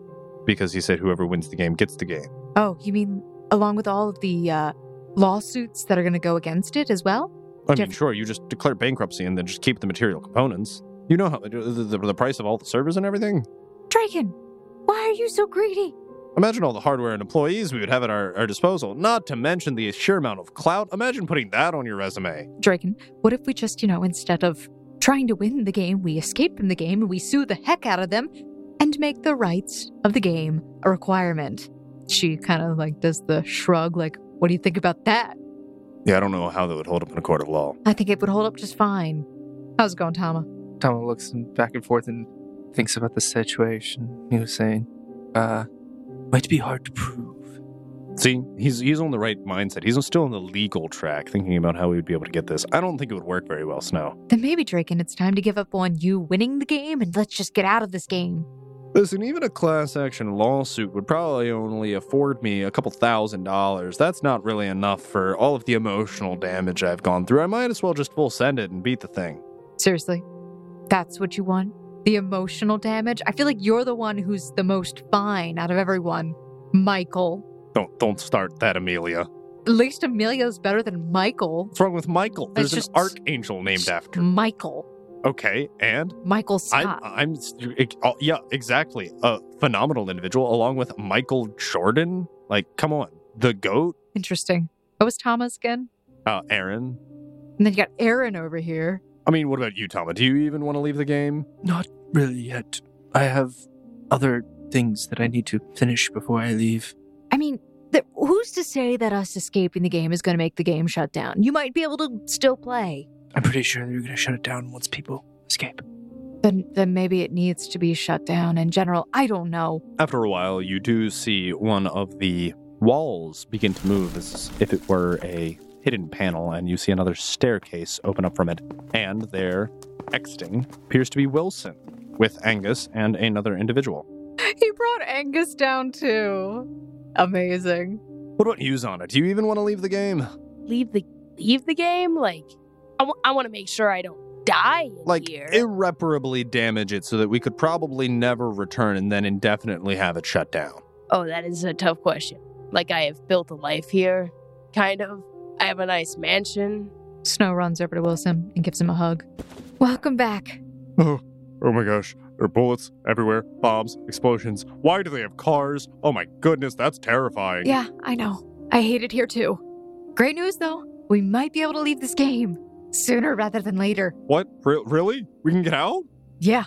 Because he said whoever wins the game gets the game. Oh, you mean along with all of the uh, lawsuits that are going to go against it as well? I mean, Jeff- sure, you just declare bankruptcy and then just keep the material components. You know how the, the, the price of all the servers and everything? Draken, why are you so greedy? Imagine all the hardware and employees we would have at our, our disposal, not to mention the sheer amount of clout. Imagine putting that on your resume. Draken, what if we just, you know, instead of trying to win the game, we escape from the game and we sue the heck out of them and make the rights of the game a requirement? She kind of like does the shrug, like, what do you think about that? Yeah, I don't know how that would hold up in a court of law. I think it would hold up just fine. How's it going, Tama? Tama looks back and forth and thinks about the situation. He was saying, uh, might be hard to prove. See, he's he's on the right mindset. He's still on the legal track, thinking about how we would be able to get this. I don't think it would work very well, Snow. Then maybe, Draken, it's time to give up on you winning the game and let's just get out of this game. Listen, even a class action lawsuit would probably only afford me a couple thousand dollars. That's not really enough for all of the emotional damage I've gone through. I might as well just full send it and beat the thing. Seriously, that's what you want? The emotional damage? I feel like you're the one who's the most fine out of everyone. Michael. Don't don't start that, Amelia. At least Amelia's better than Michael. What's wrong with Michael? There's an archangel named after. Michael. Okay, and Michael I'm Scott. I'm oh, yeah, exactly. A phenomenal individual along with Michael Jordan. Like, come on, the goat. Interesting. What was Thomas again? Uh, Aaron. And then you got Aaron over here. I mean, what about you, Tama? Do you even want to leave the game? Not really yet. I have other things that I need to finish before I leave. I mean, th- who's to say that us escaping the game is going to make the game shut down? You might be able to still play. I'm pretty sure they're going to shut it down once people escape. Then, then maybe it needs to be shut down in general. I don't know. After a while, you do see one of the walls begin to move as if it were a hidden panel, and you see another staircase open up from it. And there, exiting, appears to be Wilson with Angus and another individual. He brought Angus down too. Amazing. What about you, Zana? Do you even want to leave the game? Leave the leave the game. Like, I want to make sure I don't die in Like, here. irreparably damage it so that we could probably never return and then indefinitely have it shut down. oh, that is a tough question. Like, I have built a life here, kind of. I have a nice mansion. Snow runs over to Wilson and gives him a hug. Welcome back. Oh oh my gosh. There are bullets everywhere, bombs, explosions. Why do they have cars? Oh my goodness, that's terrifying. Yeah, I know. I hate it here too. Great news though. We might be able to leave this game sooner rather than later. What? Re- really? We can get out? Yeah.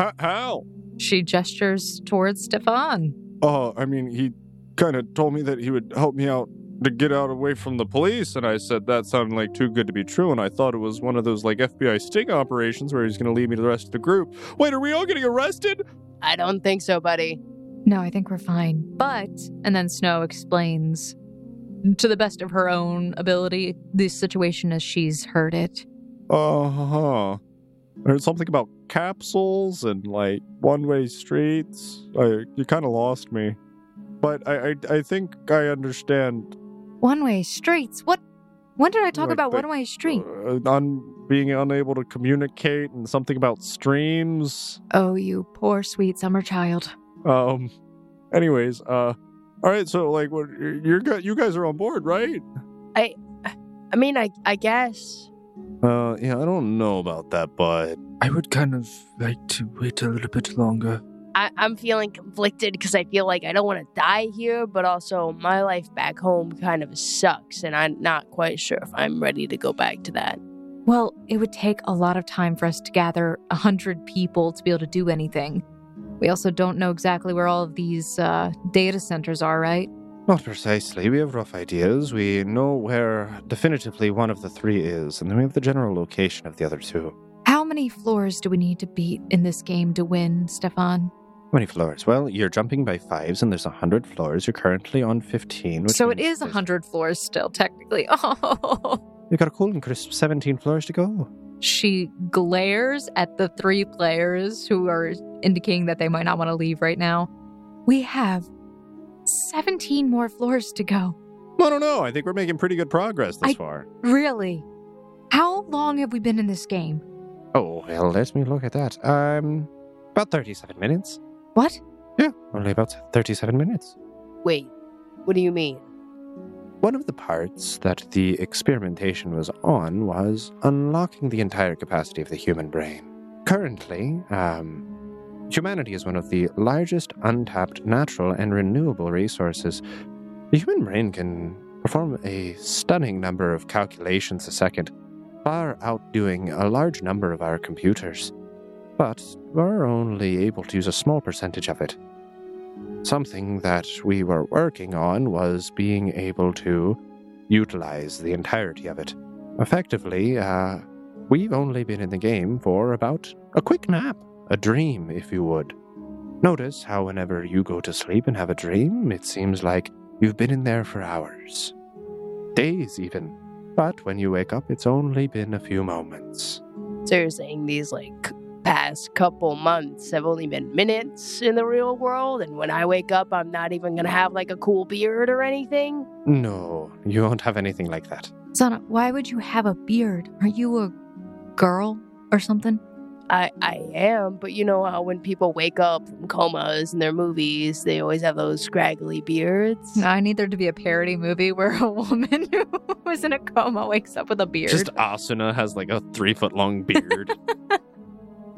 H- how? She gestures towards Stefan. Uh, I mean, he kind of told me that he would help me out to get out away from the police, and I said that sounded like too good to be true, and I thought it was one of those like FBI sting operations where he's going to lead me to the rest of the group. Wait, are we all getting arrested? I don't think so, buddy. No, I think we're fine. But, and then Snow explains to the best of her own ability the situation as she's heard it. Uh huh. I heard something about capsules and like one-way streets. I, you kind of lost me, but I, I I think I understand. One way streets? What? When did I talk Like about the- one way street? Uh, on being unable to communicate and something about streams. Oh, you poor sweet summer child. Um. Anyways, uh, all right. So like, what you're gu- you guys are on board, right? I, I mean, I I guess. Uh, yeah. I don't know about that, but I would kind of like to wait a little bit longer. I, I'm feeling conflicted because I feel like I don't want to die here, but also my life back home kind of sucks, and I'm not quite sure if I'm ready to go back to that. Well, it would take a lot of time for us to gather a hundred people to be able to do anything. We also don't know exactly where all of these uh, data centers are, right? Not precisely. We have rough ideas. We know where definitively one of the three is, and then we have the general location of the other two. How many floors do we need to beat in this game to win, Stefan? How many floors? Well, you're jumping by fives, and there's a hundred floors. You're currently on fifteen. Which so it is means a there's- hundred floors still, technically. Oh. You've got a cool and crisp seventeen floors to go. She glares at the three players who are indicating that they might not want to leave right now. We have 17 more floors to go. I don't know. I think we're making pretty good progress this I- far. Really? How long have we been in this game? Oh well, let me look at that. Um, about thirty-seven minutes. What? Yeah, only about thirty-seven minutes. Wait, what do you mean? One of the parts that the experimentation was on was unlocking the entire capacity of the human brain. Currently, um, humanity is one of the largest untapped natural and renewable resources. The human brain can perform a stunning number of calculations a second, far outdoing a large number of our computers. But we're only able to use a small percentage of it. Something that we were working on was being able to utilize the entirety of it. Effectively, uh, we've only been in the game for about a quick nap, a dream, if you would. Notice how whenever you go to sleep and have a dream, it seems like you've been in there for hours, days even. But when you wake up, it's only been a few moments. So you're saying these like past couple months have only been minutes in the real world, and when I wake up, I'm not even gonna have like a cool beard or anything? No, you won't have anything like that. Sana, why would you have a beard? Are you a girl or something? I I am, but you know how when people wake up from comas in their movies, they always have those scraggly beards. No, I need there to be a parody movie where a woman who was in a coma wakes up with a beard. Just Asuna has like a three foot long beard.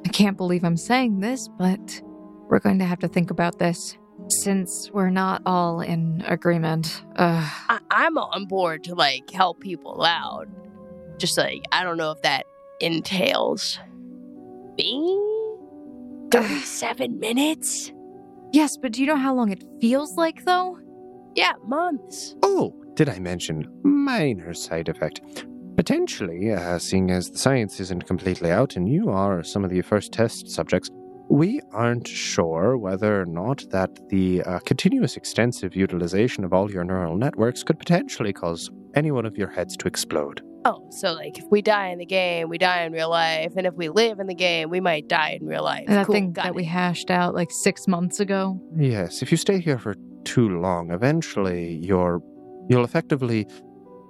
I can't believe I'm saying this, but we're going to have to think about this. Since we're not all in agreement. Ugh. I, I'm on board to like help people out. Just like I don't know if that entails me. Thirty-seven minutes. Yes, but do you know how long it feels like, though? Yeah, months. Oh, did I mention minor side effect? Potentially, uh, seeing as the science isn't completely out and you are some of the first test subjects, we aren't sure whether or not that the uh, continuous extensive utilization of all your neural networks could potentially cause any one of your heads to explode. Oh, so like if we die in the game, we die in real life, and if we live in the game, we might die in real life. That cool, thing got that we hashed out like six months ago. Yes, if you stay here for too long, eventually you're, you'll effectively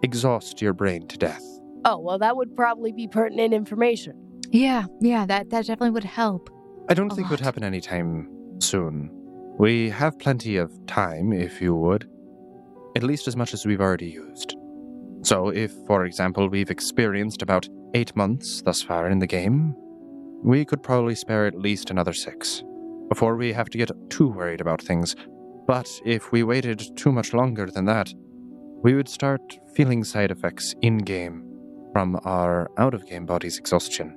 exhaust your brain to death. Oh well, that would probably be pertinent information. Yeah, yeah, that, that definitely would help. I don't A think it would lot. happen anytime soon. We have plenty of time, if you would. At least as much as we've already used. So, if, for example, we've experienced about eight months thus far in the game, we could probably spare at least another six before we have to get too worried about things. But if we waited too much longer than that, we would start feeling side effects in game from our out of game body's exhaustion.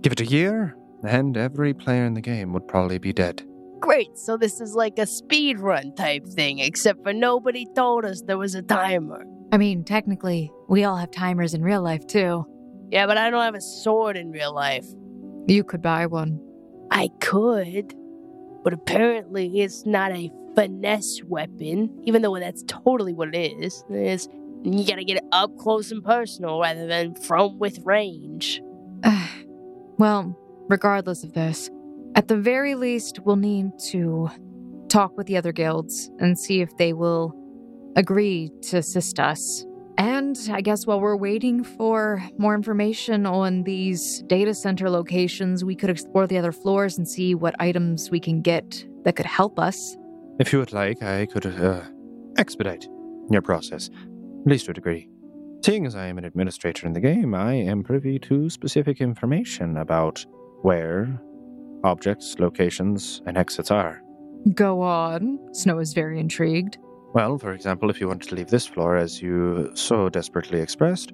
Give it a year, and every player in the game would probably be dead. Great, so this is like a speed run type thing, except for nobody told us there was a timer. I mean, technically, we all have timers in real life too. Yeah, but I don't have a sword in real life. You could buy one. I could, but apparently it's not a finesse weapon, even though that's totally what it is. It's, you gotta get it up close and personal rather than from with range. well, regardless of this, at the very least, we'll need to talk with the other guilds and see if they will agree to assist us. And I guess while we're waiting for more information on these data center locations, we could explore the other floors and see what items we can get that could help us. If you would like, I could uh, expedite your process, at least to a degree. Seeing as I am an administrator in the game, I am privy to specific information about where objects, locations, and exits are. Go on. Snow is very intrigued. Well, for example, if you wanted to leave this floor as you so desperately expressed,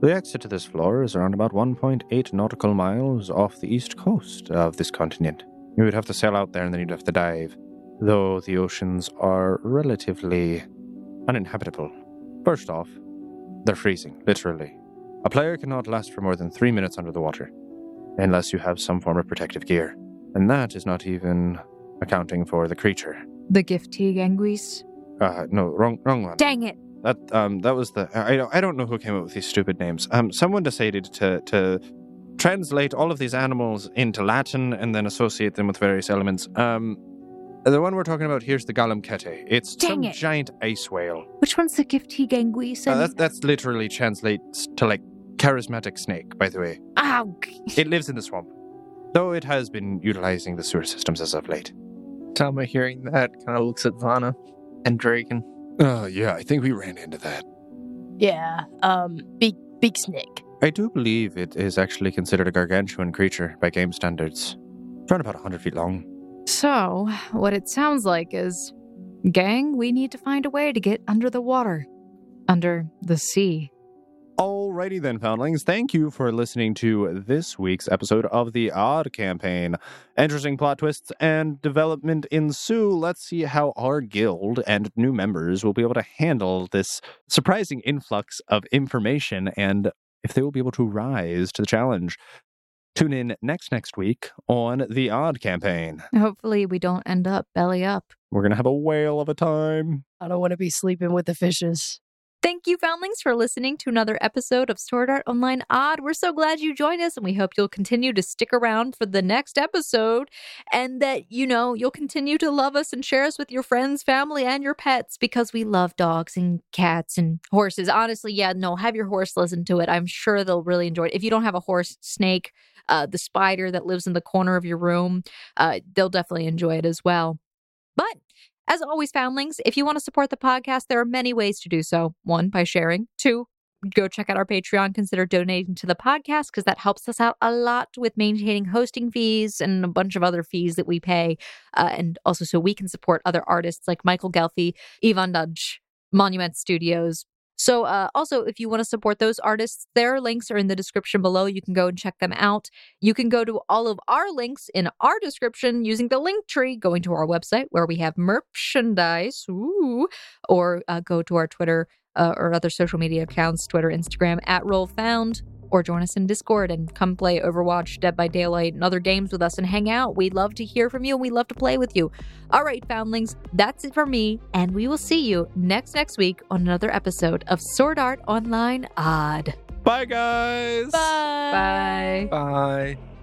the exit to this floor is around about 1.8 nautical miles off the east coast of this continent. You would have to sail out there and then you'd have to dive, though the oceans are relatively uninhabitable. First off, they're freezing, literally. A player cannot last for more than three minutes under the water, unless you have some form of protective gear. And that is not even accounting for the creature. The Giftig Anguis? Uh, no, wrong, wrong one. Dang it! That um, that was the. I I don't know who came up with these stupid names. Um, someone decided to to translate all of these animals into Latin and then associate them with various elements. Um, the one we're talking about here's the Galamkete. It's Dang some it. giant ice whale. Which one's the gift Giftig Anguis? Uh, and- that's that's literally translates to like charismatic snake. By the way, Ow! it lives in the swamp, though it has been utilizing the sewer systems as of late. Tama, hearing that, kind of looks at Zana and Draken. Uh, yeah, I think we ran into that. Yeah, um, big big snake. I do believe it is actually considered a gargantuan creature by game standards. It's around about 100 feet long. So, what it sounds like is gang, we need to find a way to get under the water, under the sea. Alrighty then, Foundlings. Thank you for listening to this week's episode of the Odd Campaign. Interesting plot twists and development ensue. Let's see how our guild and new members will be able to handle this surprising influx of information and if they will be able to rise to the challenge. Tune in next next week on the Odd Campaign. Hopefully, we don't end up belly up. We're gonna have a whale of a time. I don't want to be sleeping with the fishes. Thank you, Foundlings, for listening to another episode of Sword Art Online Odd. We're so glad you joined us, and we hope you'll continue to stick around for the next episode and that, you know, you'll continue to love us and share us with your friends, family, and your pets because we love dogs and cats and horses. Honestly, yeah, no, have your horse listen to it. I'm sure they'll really enjoy it. If you don't have a horse, snake, uh, the spider that lives in the corner of your room, uh, they'll definitely enjoy it as well. But as always, Foundlings, if you want to support the podcast, there are many ways to do so. One, by sharing. Two, go check out our Patreon. Consider donating to the podcast because that helps us out a lot with maintaining hosting fees and a bunch of other fees that we pay. Uh, and also so we can support other artists like Michael Gelfi, Ivan Dudge, Monument Studios. So, uh, also, if you want to support those artists, their links are in the description below. You can go and check them out. You can go to all of our links in our description using the link tree, going to our website where we have merchandise, ooh, or uh, go to our Twitter uh, or other social media accounts, Twitter, Instagram, at RollFound, or join us in Discord and come play Overwatch, Dead by Daylight, and other games with us and hang out. We'd love to hear from you and we love to play with you. All right, Foundlings, that's it for me, and we will see you next next week on another episode of Sword Art Online Odd. Bye, guys. Bye. Bye. Bye.